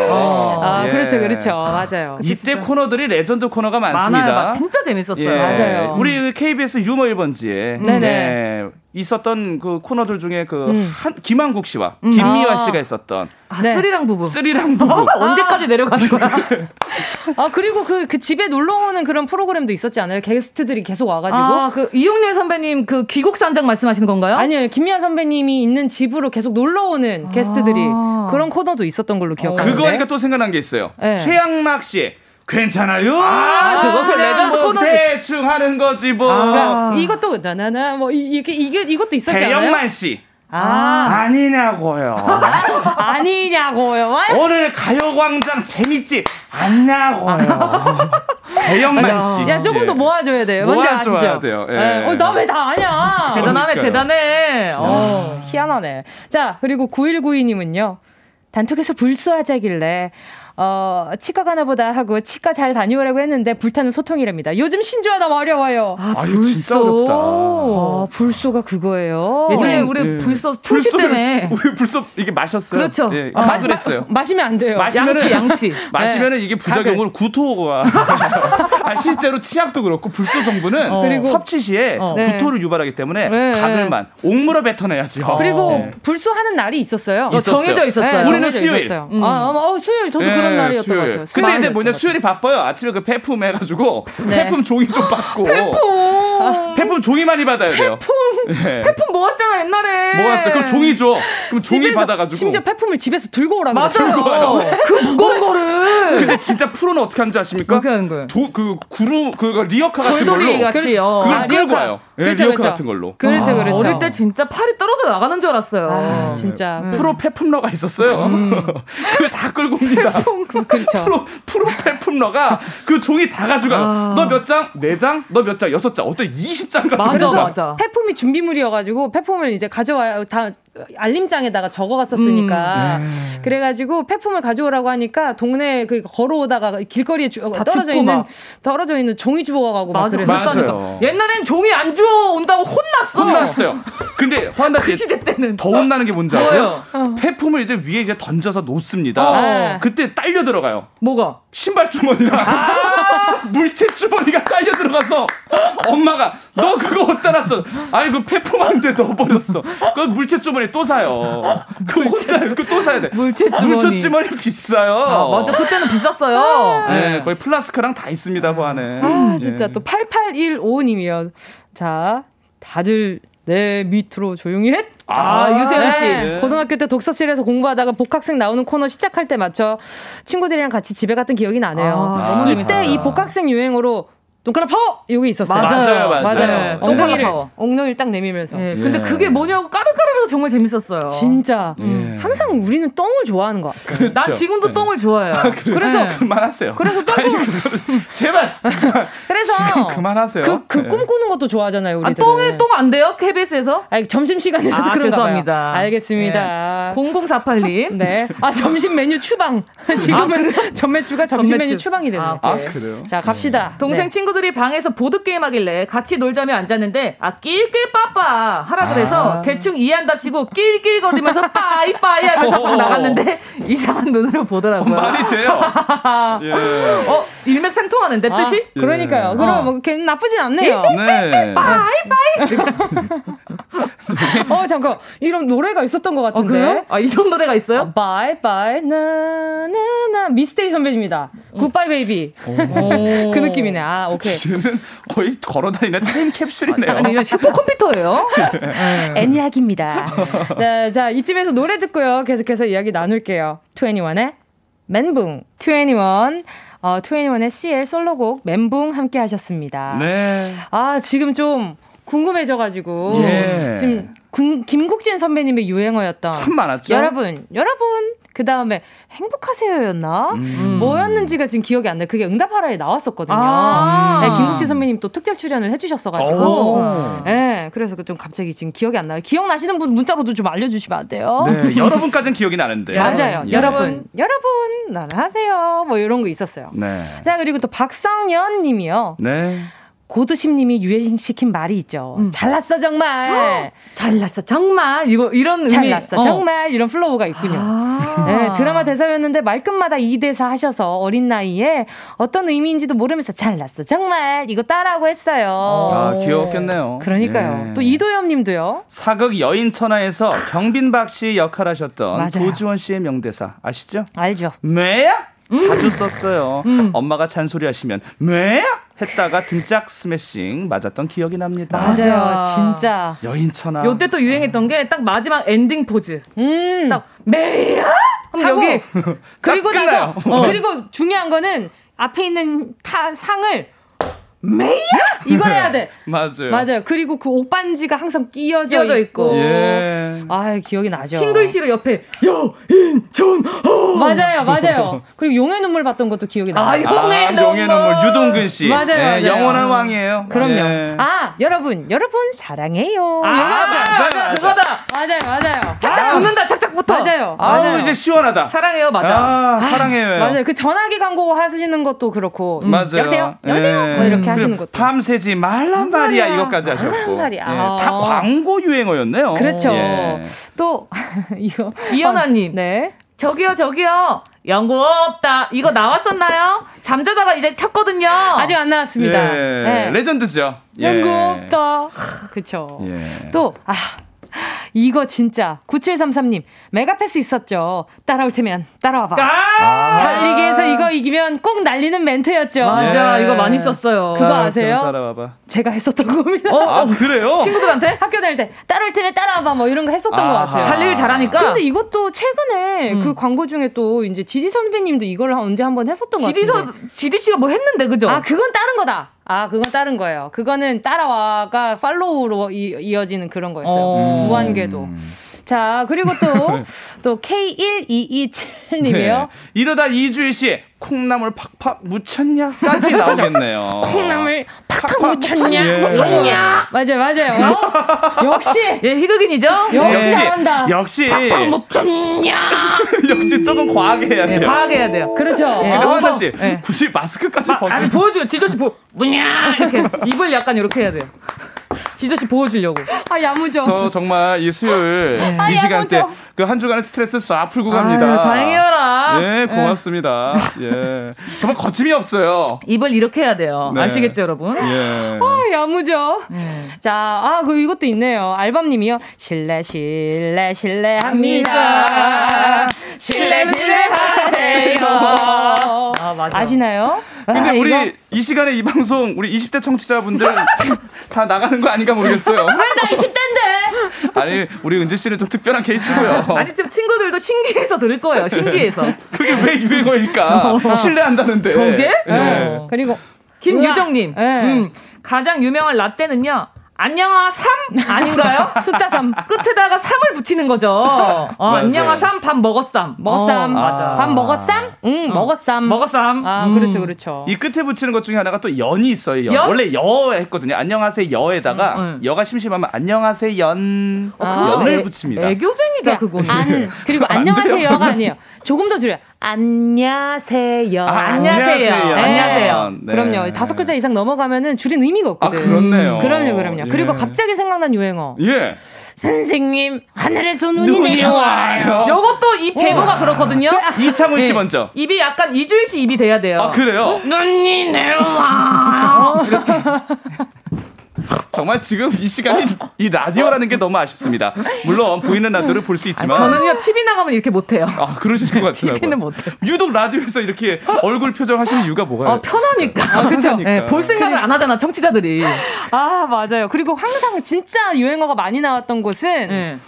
A: 아
D: 예.
A: 그렇죠 그렇죠 맞아요.
D: 이때 코너들이 레전드 코너가 많습니다.
E: 많아요. 막 진짜 재밌었어요.
D: 예.
A: 맞아요.
D: 우리 KBS 유머 1번지에
A: 네네.
D: 네. 있었던 그 코너들 중에 그
A: 음.
D: 한, 김한국 씨와 김미화
A: 아.
D: 씨가 있었던
E: 아,
A: 네.
E: 쓰리랑 부부.
D: 쓰리랑 부부.
E: 언제까지 내려가는 거야?
A: 아 그리고 그, 그 집에 놀러 오는 그런 프로그램도 있었지 않아요? 게스트들이 계속 와가지고.
E: 아, 그 이홍렬 선배님 그 귀곡산장 말씀하시는 건가요?
A: 아니요, 김미화 선배님이 있는 집으로 계속 놀러 오는 게스트들이
E: 아.
A: 그런 코너도 있었던 걸로 기억하는데.
D: 그거 하니까 또 생각난 게 있어요.
A: 네.
D: 최양락 씨의 괜찮아요.
E: 아, 그거 그
D: 그냥
E: 레전드
D: 뭐
E: 코너지.
D: 대충 하는 거지 뭐.
A: 그러니까 이것도 나나나 뭐 이- 이게 이게 이것도 있었지 않아요?
D: 배영만 씨
A: 아,
D: 아니냐고요.
A: 아니냐고요.
D: 오늘 가요광장 재밌지 않냐고요. 배영만 씨.
A: 야 조금
D: 예.
A: 더 모아줘야 돼요. 뭔지
D: 모아줘야
A: 아시죠?
D: 돼요. 예.
A: 어, 나왜 다 아냐?
E: 대단하네. 대단해. 어.
A: 어, 희한하네. 자, 그리고 9192님은요. 단톡에서 불쏘하자길래 어, 치과 가나 보다 하고 치과 잘 다녀오라고 했는데 불타는 소통이랍니다. 요즘 너무 어려워요.
E: 아,
D: 아니, 진짜 어렵다.
A: 아, 불쏘가 그거예요.
E: 예전에
D: 우리,
E: 우리
D: 예.
E: 불소
D: 불소를-
E: 때문에
D: 우리 불소 이게 마셨어요.
E: 그렇죠.
D: 예,
E: 아,
D: 다 그랬어요.
A: 마 시면 안 돼요.
D: 마시면은
E: 양치, 양치.
D: 마시면은 이게 부작용으로 구토가 아, 실제로 치약도 그렇고 불소 성분은
A: 그리고-
D: 섭취 시에
A: 어.
D: 구토를 유발하기 때문에
A: 네.
D: 가글만 옥물어 뱉어내야죠.
A: 그리고
D: 네.
A: 불쏘하는 날이 있었어요.
E: 어,
D: 있었어요.
E: 정해져 있었어요.
A: 네,
D: 우리는
A: 정해져
D: 수요일.
A: 있었어요. 아, 어, 어, 수요일 저도
D: 예,
A: 그런 날이었던
D: 수요일.
A: 것 같아요.
D: 근데 이제 뭐냐
A: 것
D: 수요일이 바빠요. 아침에 그 폐품 해가지고
A: 네.
D: 폐품 종이 좀 받고 폐품 종이 많이 받아야 돼요. 폐품
E: 품 모았잖아 옛날에.
D: 모았어. 그럼 종이 줘. 그럼 종이
A: 집에서
D: 받아가지고.
A: 심지어 폐품을 집에서 들고 오라고
E: 맞아요.
A: 그
E: 무거운 거를.
D: 근데 진짜 프로는 어떻게 하는지 아십니까?
E: 어떻게 하는 거예요?
D: 도, 그 구루 그거 리어카 같은
E: 돌돌이
D: 걸로
E: 같이요.
D: 그걸
A: 아,
D: 끌고
A: 리어카.
D: 와요. 예,
A: 그렇죠,
D: 리어카
A: 그렇죠.
D: 같은 걸로.
A: 그렇죠,
E: 아,
A: 그렇죠.
E: 어릴 때 진짜 팔이 떨어져 나가는 줄 알았어요.
A: 아, 진짜.
D: 프로 페품러가 있었어요. 그걸 다 끌고 옵니다.
A: 그렇죠.
D: 프로 프로 페품러가 그 종이 다 가져가요.
E: 아.
D: 너몇 장? 네 장? 너 몇 장? 여섯 장? 어떤 20장 같은
E: 맞아,
D: 거.
A: 그래서
E: 맞아.
A: 폐품이 준비물이어가지고 폐품을 이제 가져와요. 다 알림장에다가 적어갔었으니까.
D: 음.
A: 그래가지고 폐품을 가져오라고 하니까 동네 그 걸어오다가 길거리에 주,
E: 다
A: 떨어져 있는
E: 막.
A: 떨어져 있는 종이 주워가고 막.
E: 그랬다니까. 옛날엔 종이 안 주워 온다고 혼났어.
D: 혼났어요. 근데 화한다
E: 그 시대 때는.
D: 더 혼나는 게 뭔지 아세요?
E: 뭐예요?
D: 폐품을 이제 위에 이제 던져서 놓습니다.
A: 어.
D: 그때 딸려 들어가요.
E: 뭐가?
D: 신발 주머니랑 물체 주머니가 딸려 들어가서 엄마가 너 그거 어디다 놨어? 아니 그 폐품하는데 넣어버렸어. 그 물체 주머니 또 사요. 그 혼자 그또 사야 돼.
E: 물체 주머니.
D: 물체 주머니 비싸요.
E: 아, 맞아. 그때는 비쌌어요.
D: 네, 거의 플라스크랑 다 있습니다 그 안에.
A: 아, 진짜
D: 예.
A: 또 8815님이요. 자, 다들 내 밑으로 조용히 해.
E: 아, 유세윤 씨.
A: 네. 고등학교 때 독서실에서 공부하다가 복학생 나오는 코너 시작할 때 맞춰 친구들이랑 같이 집에 갔던 기억이 나네요.
E: 아, 너무
A: 이때
E: 재밌어요.
A: 이 복학생 유행어로 돈가라 파워! 여기 있었어요.
E: 맞아요,
D: 맞아요.
A: 맞아요.
E: 네,
A: 엉덩이를,
E: 파워.
A: 엉덩이를 딱 내밀면서.
E: 예, 근데
D: 예.
E: 그게 뭐냐고 까르까르로 정말 재밌었어요.
A: 진짜.
D: 예.
A: 항상 우리는 똥을 좋아하는 것 같아요.
E: 난
D: 그렇죠.
E: 지금도
D: 네.
E: 똥을 좋아해요.
A: 그래서
E: 네.
D: 그만하세요.
A: 그래서 똥
D: 아니, 제발
A: 그래서
D: 지금 그만하세요.
A: 그, 그
D: 네.
A: 꿈꾸는 것도 좋아하잖아요,
E: 아,
A: 우리들.
E: 똥에 똥 안 돼요? KBS에서?
A: 아니, 점심 시간이라서
E: 아,
A: 그런가
E: 죄송합니다.
A: 봐요. 알겠습니다.
E: 0048님.
A: 네. 아, 점심 메뉴 추방. 지금은 전매추가 점심. 메뉴 추방이 되네.
E: 아,
D: 아 그래요?
A: 자, 갑시다.
E: 동생
A: 네.
E: 친구들이 방에서 보드게임 하길래 같이 놀자며 앉았는데 아 낄낄 빠빠 하라 그래서 대충 이해한답시고 낄낄거리면서 빠이빠이 하면서 막 나갔는데 이상한 눈으로 보더라고요.
D: 말이 돼요. 예.
E: 어 일맥상통하는데
A: 아,
E: 뜻이?
A: 그러니까요.
E: 어.
A: 그럼 뭐걔 나쁘진 않네요.
D: 네.
A: 어, 잠깐. 이런 노래가 있었던 것
E: 어,
A: 같은데.
E: 그래요? 아 이런 노래가 있어요?
A: bye bye 나나나 miss A 선배님이다. goodbye baby. 그 느낌이네. 아, 오케이.
D: 쟤는 거의 걸어다니는 타임캡슐이네요.
E: 아니 이건 슈퍼컴퓨터예요?
A: 에니악입니다. 네, 자, 이쯤에서 노래 듣고요. 계속해서 이야기 나눌게요. 21의 멘붕. 21, 어, 21의 CL 솔로곡 멘붕 함께 하셨습니다.
D: 네.
A: 아, 지금 좀 궁금해져가지고.
D: 예.
A: 지금 군- 김국진 선배님의 유행어였던.
D: 참 많았죠.
A: 여러분, 여러분. 그 다음에 행복하세요였나? 음. 뭐였는지가 지금 기억이 안 나요. 그게 응답하라에 나왔었거든요. 아~ 네, 김국지 선배님 또 특별 출연을 해주셨어가지고. 네, 그래서 좀 갑자기 지금 기억이 안 나요. 기억나시는 분 문자로도 좀 알려주시면 안 돼요?
D: 네, 여러분까지는 기억이 나는데.
A: 맞아요. 예. 여러분, 여러분, 나는 하세요. 뭐 이런 거 있었어요. 네. 자, 그리고 또 박상현 님이요. 네. 고두심님이 유행시킨 말이 있죠. 음. 잘났어 정말.
E: 잘났어 정말. 이거 이런
A: 잘났어 어. 정말 이런 flow가 있군요. 아~ 네, 드라마 대사였는데 말끝마다 이 대사 하셔서 어린 나이에 어떤 의미인지도 모르면서 잘났어 정말 이거 따라하고 했어요.
D: 아 귀여웠겠네요.
A: 그러니까요. 예. 또 이도엽님도요.
D: 사극 여인천하에서 경빈 박 씨 역할하셨던 맞아요. 도지원 씨의 명대사 아시죠?
A: 알죠.
D: 뭬야? 자주 썼어요. 음. 엄마가 잔소리 하시면 뭬 했다가 등짝 스매싱 맞았던 기억이 납니다.
A: 맞아요, 진짜.
D: 여인천하.
E: 요때 또 유행했던 게 딱 마지막 엔딩 포즈. 음. 딱 뭬야. 여기
A: 그리고 나서 어. 그리고 중요한 거는 앞에 있는 타, 상을 메이야 이걸 해야 돼.
D: 맞아요.
A: 맞아요. 그리고 그 옷반지가 항상 끼어져, 끼어져 있고. 있고. 예. 아 기억이 나죠.
E: 흰 글씨로 옆에 여인천.
A: 맞아요, 맞아요. 그리고 용의 눈물 봤던 것도 기억이 나요.
D: 아, 용의, 아, 눈물. 용의 눈물. 유동근 씨.
A: 맞아요, 예, 맞아요.
D: 영원한 왕이에요.
A: 그럼요. 예. 아 여러분, 여러분 사랑해요.
E: 아, 맞아요, 맞아요, 그거다.
A: 맞아요, 맞아요.
E: 착착 붙는다, 착착부터.
A: 맞아요.
D: 아우 맞아요. 이제 시원하다.
E: 사랑해요, 맞아.
D: 아, 사랑해요.
A: 맞아요. 그 전화기 광고 하시는 것도 그렇고.
D: 음. 맞아요.
A: 여보세요, 여보세요. 뭐 이렇게 하시는 것도.
D: 밤새지 말란 말이야 이것까지 하셨고. 말이야. 예, 다 광고 유행어였네요.
A: 그렇죠. 예. 또 이거
E: 이현아님. 네. 저기요, 저기요. 연구 없다. 이거 나왔었나요? 잠자다가 이제 켰거든요.
A: 아직 안 나왔습니다.
D: 예. 네. 레전드죠.
A: 연구 없다. 그쵸. 예. 또, 아, 이거 진짜 9733님 메가패스 있었죠. 따라올 테면 따라와봐. 아~ 달리기에서 이거 이기면 꼭 날리는 멘트였죠.
E: 맞아, 예. 이거 많이 썼어요.
A: 그거 아, 아세요? 따라와봐. 제가 했었던 겁니다.
D: 어, 아 그래요?
E: 친구들한테
A: 학교 다닐 때 따라올 테면 따라와봐 뭐 이런 거 했었던 아~ 것 같아요.
E: 살리기 잘하니까.
A: 근데 이것도 최근에 음. 그 광고 중에 또 이제 지디 선배님도 이걸 언제 한번 했었던 것 같아요.
E: 지디 씨가 뭐 했는데 그죠?
A: 아 그건 다른 거다. 아, 그건 다른 거예요. 그거는 따라와가 팔로우로 이, 어지는 그런 거였어요. 어. 무한궤 도. 자, 그리고 또, 또 K1227님이요. 네.
D: 이러다 이주일 씨, 콩나물 팍팍 묻혔냐까지 나오겠네요.
A: 콩나물 팍팍 묻혔냐? 예. 묻혔냐? 맞아요, 맞아요. 어? 역시
E: 예, 희극인이죠.
A: 역시 네. 잘한다.
D: 역시
E: 팍팍 묻혔냐?
D: 역시 조금 과하게 해야 돼요.
E: 네, 과하게 해야 돼요.
A: 그렇죠.
D: 네. 근데 화나 씨 네. 굳이 마스크까지 벗어.
E: 아니 보여줘요. 지조 씨 보. 뭐냐 이렇게 입을 약간 이렇게 해야 돼요. 지저 씨 보여주려고.
A: 아 야무져.
D: 저 정말 이 수요일 네. 이 시간대 그한 주간의 스트레스 싹 풀고 갑니다.
E: 아유, 다행이어라.
D: 네 고맙습니다. 예 정말 거침이 없어요.
E: 입을 이렇게 해야 돼요. 네. 아시겠죠 여러분?
D: 예.
A: 아 야무져. 네. 자아 그 이것도 있네요. 알밤님이요. 실례 실례 실례합니다. 실례 실례하세요. 아 맞아. 아시나요?
D: 근데 아, 우리 이거... 이 시간에 이 방송 우리 20대 청취자분들 다 나가는 거 아 닌가 모르겠어요.
A: 왜나 20대인데?
D: 아니 우리 은지 씨는 좀 특별한 케이스고요.
E: 아니 또 친구들도 신기해서 들을 거예요. 신기해서.
D: 그게 왜 유행어일까? 어. 신뢰한다는데.
E: 저게?
A: 네. 어. 그리고
E: 김유정님. 네. 음, 가장 유명한 라떼는요. 안녕하 3 아닌가요? 숫자 3 끝에다가 3을 붙이는 거죠. 어, 안녕하 3 밥 먹었삼.
A: 먹었삼. 어, 맞아. 밥 먹었삼? 응, 어. 먹었삼.
E: 먹었삼.
A: 아, 음. 그렇죠, 그렇죠.
D: 이 끝에 붙이는 것 중에 하나가 또 연이 있어요. 연. 연? 원래 여 했거든요. 안녕하세요 여에다가 음, 음. 여가 심심하면 안녕하세요 연. 아, 연을 애, 붙입니다.
E: 애교쟁이다 그거.
A: 안 그리고 안녕하세요가 아니에요. 조금 더 줄여. 안녕하세요.
D: 아, 안녕하세요.
A: 안녕하세요. 네. 그럼요. 다섯 글자 이상 넘어가면은 줄인 의미가 없거든.
D: 아, 그렇네요.
A: 그럼요, 그럼요. 예. 그리고 갑자기 생각난 유행어.
D: 예.
A: 선생님 하늘에서 눈이, 내려와요.
E: 요것도 입 개보가 어. 그렇거든요.
D: 이창훈 씨 네. 먼저.
E: 입이 약간 이주일 씨 입이 돼야 돼요.
D: 아 그래요? 어?
E: 눈이 내려와요.
D: 정말 지금 이 시간이 이 라디오라는 게 너무 아쉽습니다. 물론 보이는 라디오를 볼 수 있지만
E: 아, 저는요 TV 나가면 이렇게 못해요.
D: 아 그러시는 것 같더라고요.
E: TV는 못해.
D: 유독 라디오에서 이렇게 얼굴 표정 하시는 이유가 뭐가요?
E: 어, 편하니까. 아,
A: 그렇죠.
E: 네, 볼 생각을 안 하잖아 청취자들이.
A: 아 맞아요. 그리고 항상 진짜 유행어가 많이 나왔던 곳은. 네.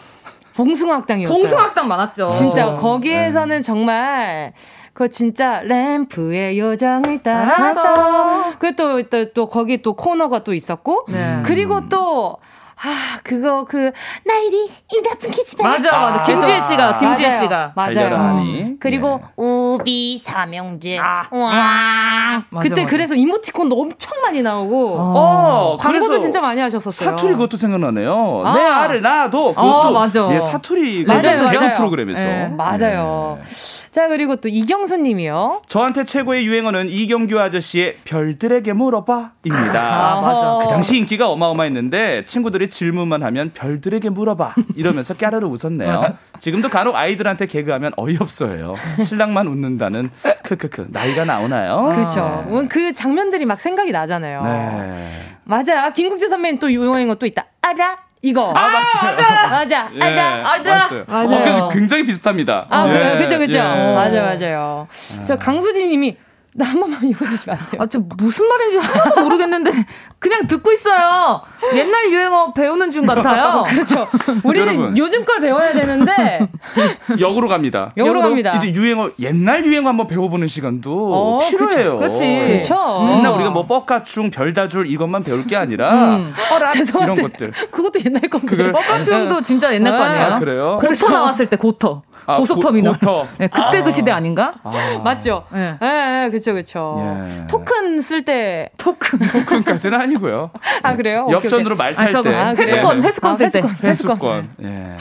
A: 봉숭아학당이었어요.
E: 봉숭아학당 많았죠.
A: 진짜 거기에서는 네. 정말 그 진짜 램프의 요정을 따라서 그또 또, 또 거기 또 코너가 또 있었고 네. 그리고 또 아, 그거, 그, 나이리, 이 나쁜 기집애.
E: 맞아, 맞아. 김지혜 씨가, 김지혜 씨가.
A: 맞아요. 그리고, 네. 우비 삼형제. 아, 와. 그때 맞아. 그래서 이모티콘도 엄청 많이 나오고. 어, 광고도 진짜 많이 하셨었어요.
D: 사투리 그것도 생각나네요. 아. 내 알을 낳아도 그것도. 어, 맞아. 예, 사투리. 맞아요. 개그 프로그램에서. 네,
A: 맞아요. 네. 자, 그리고 또 이경수 님이요.
D: 저한테 최고의 유행어는 이경규 아저씨의 별들에게 물어봐 입니다. 아, 맞아. 그 당시 인기가 어마어마했는데 친구들이 질문만 하면 별들에게 물어봐 이러면서 까르르 웃었네요. 맞아. 지금도 간혹 아이들한테 개그하면 어이없어요. 신랑만 웃는다는 크크크 나이가 나오나요?
A: 그렇죠. 네. 그 장면들이 막 생각이 나잖아요. 네. 맞아요. 김국재 선배님 또 유행어 또 있다. 알아? 이거.
D: 아, 맞아요.
A: 맞아. 맞아.
D: 예, 맞아. 맞아요. 어, 굉장히 비슷합니다.
A: 아, 그래요? 예, 그죠, 그죠. 예. 맞아요, 맞아요. 저 강수진 님이 나 한 번만 읽어주시면 안 돼요?
E: 아, 저 무슨 말인지 모르겠는데 그냥 듣고 있어요. 옛날 유행어 배우는 중 같아요.
A: 그렇죠. 우리는 여러분. 요즘 걸 배워야 되는데
D: 역으로 갑니다.
A: 역으로, 갑니다.
D: 이제 유행어 옛날 유행어 한번 배워보는 시간도 어, 필요해요.
A: 그렇지. 그렇죠.
D: 맨날 우리가 뭐 뻑가충, 별다줄 이것만 배울 게 아니라 음. 어라 이런 것들.
A: 그것도 옛날 건데.
E: 뻑가충도 진짜 옛날 거 아니에요?
D: 아, 그래요?
E: 고터 나왔을 때 고터. 아, 고속터미널. 고, 네, 그때 아. 그 시대 아닌가? 아.
A: 맞죠? 네. 네, 그쵸, 그쵸. 예. 토큰 쓸 때.
E: 토큰.
D: 토큰까지는 아니고요.
A: 아, 그래요?
D: 역전으로 말 탈 때.
E: 아, 회수권, 회수권 쓸 때.
D: 회수권. 예.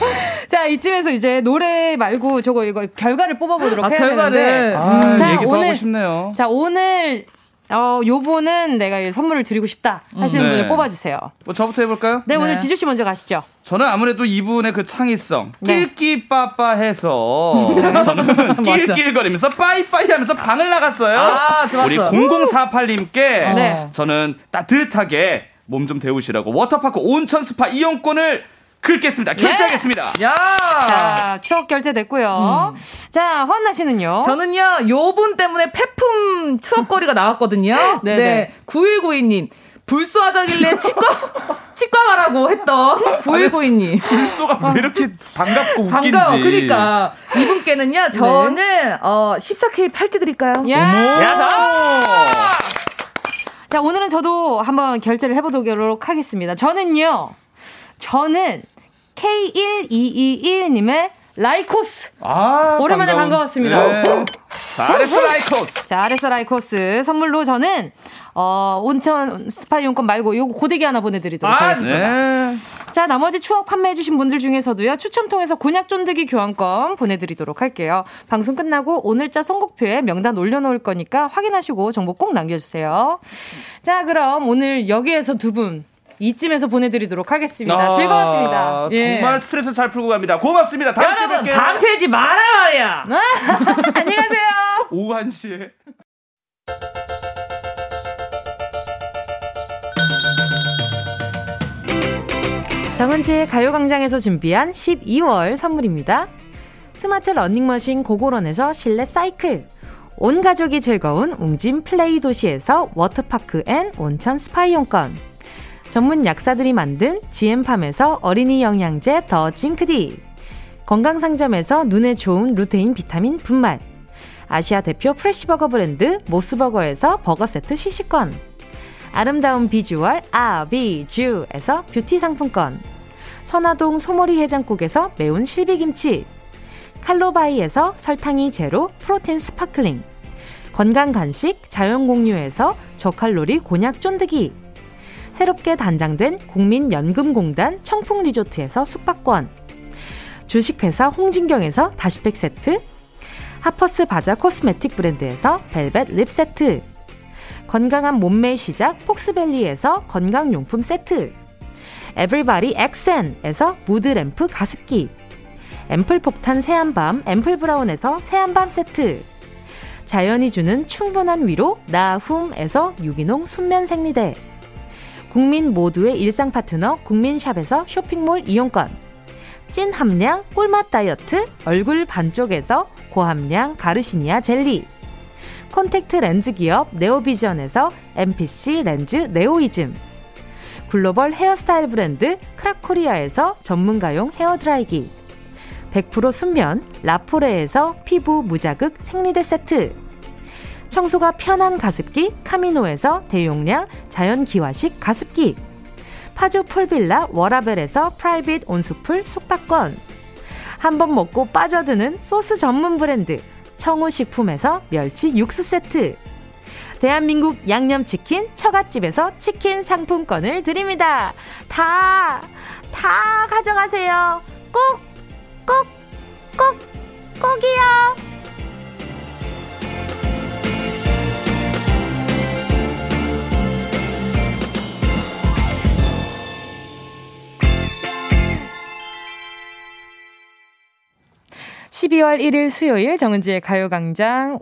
A: 자, 이쯤에서 이제 노래 말고 저거 이거 결과를 뽑아보도록
E: 아,
A: 해야
E: 결과를.
A: 되는데.
D: 아, 자, 얘기도 오늘, 하고 싶네요.
A: 자, 오늘 어, 요 분은 내가 선물을 드리고 싶다 하시는 음, 네. 분을 뽑아주세요.
D: 뭐 저부터 해볼까요?
A: 네, 네. 오늘 지주 씨 먼저 가시죠.
D: 저는 아무래도 이분의 그 창의성, 네. 낄끼빠빠해서 저는 낄낄거리면서 빠이빠이 하면서 방을 나갔어요. 아, 우리 0048님께 네. 저는 따뜻하게 몸 좀 데우시라고 워터파크 온천 스파 이용권을 긁겠습니다. 결제하겠습니다.
A: 네. 야! 자, 추억 결제됐고요. 음. 자, 허나 씨는요?
E: 저는요, 요분 때문에 폐품 추억거리가 나왔거든요. 네. 네. 9192님. 불쏘하자길래 치과, 치과 가라고 했던 9192님.
D: 불쏘가 왜 이렇게 반갑고 웃긴지.
E: 반가워. 그러니까. 이분께는요, 저는, 네. 어, 14K 팔찌 드릴까요?
A: 야! 야! 자, 오늘은 저도 한번 결제를 해 보도록 하겠습니다. 저는요, 저는 K1221님의 라이코스. 아, 오랜만에. 반가웠습니다. 네.
D: 잘했어, 라이코스.
A: 잘했어, 라이코스. 선물로 저는, 어, 온천 스파 이용권 말고 요거 고데기 하나 보내드리도록 아, 하겠습니다. 네. 자, 나머지 추억 판매해주신 분들 중에서도요, 추첨 통해서 곤약 쫀득이 교환권 보내드리도록 할게요. 방송 끝나고 오늘자 선곡표에 명단 올려놓을 거니까 확인하시고 정보 꼭 남겨주세요. 자, 그럼 오늘 여기에서 두 분, 이쯤에서 보내드리도록 하겠습니다. 아, 즐거웠습니다.
D: 예. 정말 스트레스 잘 풀고 갑니다. 고맙습니다. 다음 주에 뵐게요.
E: 밤새지 마란 말이야.
A: 안녕히 가세요.
D: 오후 1시에.
A: 정은지의 가요광장에서 준비한 12월 선물입니다. 스마트 러닝머신 고고런에서 실내 사이클 온 가족이 즐거운 웅진 플레이 도시에서 워터파크 and 온천 스파이용권 전문 약사들이 만든 GM팜에서 어린이 영양제 더 징크디. 건강상점에서 눈에 좋은 루테인 비타민 분말. 아시아 대표 fresh버거 브랜드 모스버거에서 버거 세트 시식권. 아름다운 비주얼 아비주에서 뷰티 상품권. 선화동 소머리 해장국에서 매운 실비김치. 칼로바이에서 설탕이 제로 protein sparkling. 건강 간식 자연공유에서 저칼로리 곤약 쫀득이 새롭게 단장된 국민연금공단 청풍리조트에서 숙박권, 주식회사 홍진경에서 다시팩 세트, 하퍼스 바자 코스메틱 브랜드에서 벨벳 립 세트, 건강한 몸매의 시작 폭스밸리에서 건강용품 세트, 에브리바디 엑센에서 무드램프 가습기, 앰플 폭탄 새한밤 앰플 브라운에서 새한밤 세트, 자연이 주는 충분한 위로 나훔에서 유기농 순면 생리대, 국민 모두의 일상 파트너 국민샵에서 쇼핑몰 이용권. 찐 함량 꿀맛 다이어트 얼굴 반쪽에서 고함량 가르시니아 젤리. 콘택트 렌즈 기업 네오비전에서 MPC 렌즈 네오이즘. 글로벌 헤어스타일 브랜드 크라코리아에서 전문가용 헤어드라이기. 100% 순면 라포레에서 피부 무자극 생리대 세트 청소가 편한 가습기 카미노에서 대용량 자연기화식 가습기 파주 풀빌라 워라벨에서 private 온수풀 숙박권 한 번 먹고 빠져드는 소스 전문 브랜드 청우식품에서 멸치 육수 세트 대한민국 양념치킨 처갓집에서 치킨 상품권을 드립니다. 다, 다 가져가세요. 꼭, 꼭, 꼭, 꼭이요. 12월 1일 수요일 정은지의 가요광장.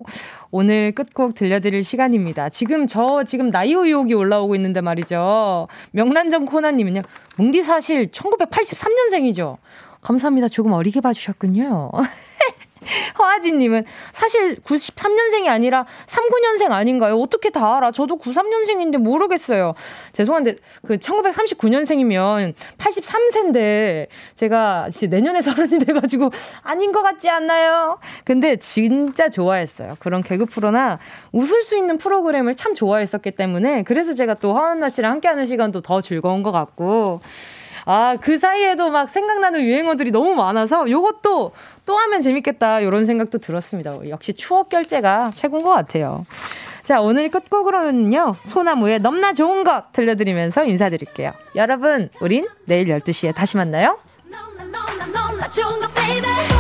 A: 오늘 끝곡 들려드릴 시간입니다. 지금 저 지금 나이 의혹이 올라오고 있는데 말이죠. 명란정 코나님은요. 뭉디 사실 1983년생이죠. 감사합니다. 조금 어리게 봐주셨군요. 허아진님은 사실 93년생이 아니라 39년생 아닌가요? 어떻게 다 알아? 저도 93년생인데 모르겠어요. 죄송한데 그 1939년생이면 83세인데 제가 이제 내년에 서른이 돼가지고 아닌 것 같지 않나요? 근데 진짜 좋아했어요. 그런 개그 프로나 웃을 수 있는 프로그램을 참 좋아했었기 때문에 그래서 제가 또 허한나 씨랑 함께하는 시간도 더 즐거운 것 같고 아, 그 사이에도 막 생각나는 유행어들이 너무 많아서 요것도 또 하면 재밌겠다. 이런 생각도 들었습니다. 역시 추억 결제가 최고인 것 같아요. 자, 오늘 끝곡으로는요, 소나무의 넘나 좋은 것 들려드리면서 인사드릴게요. 여러분, 우린 내일 12시에 다시 만나요. 너무나 너무나 너무나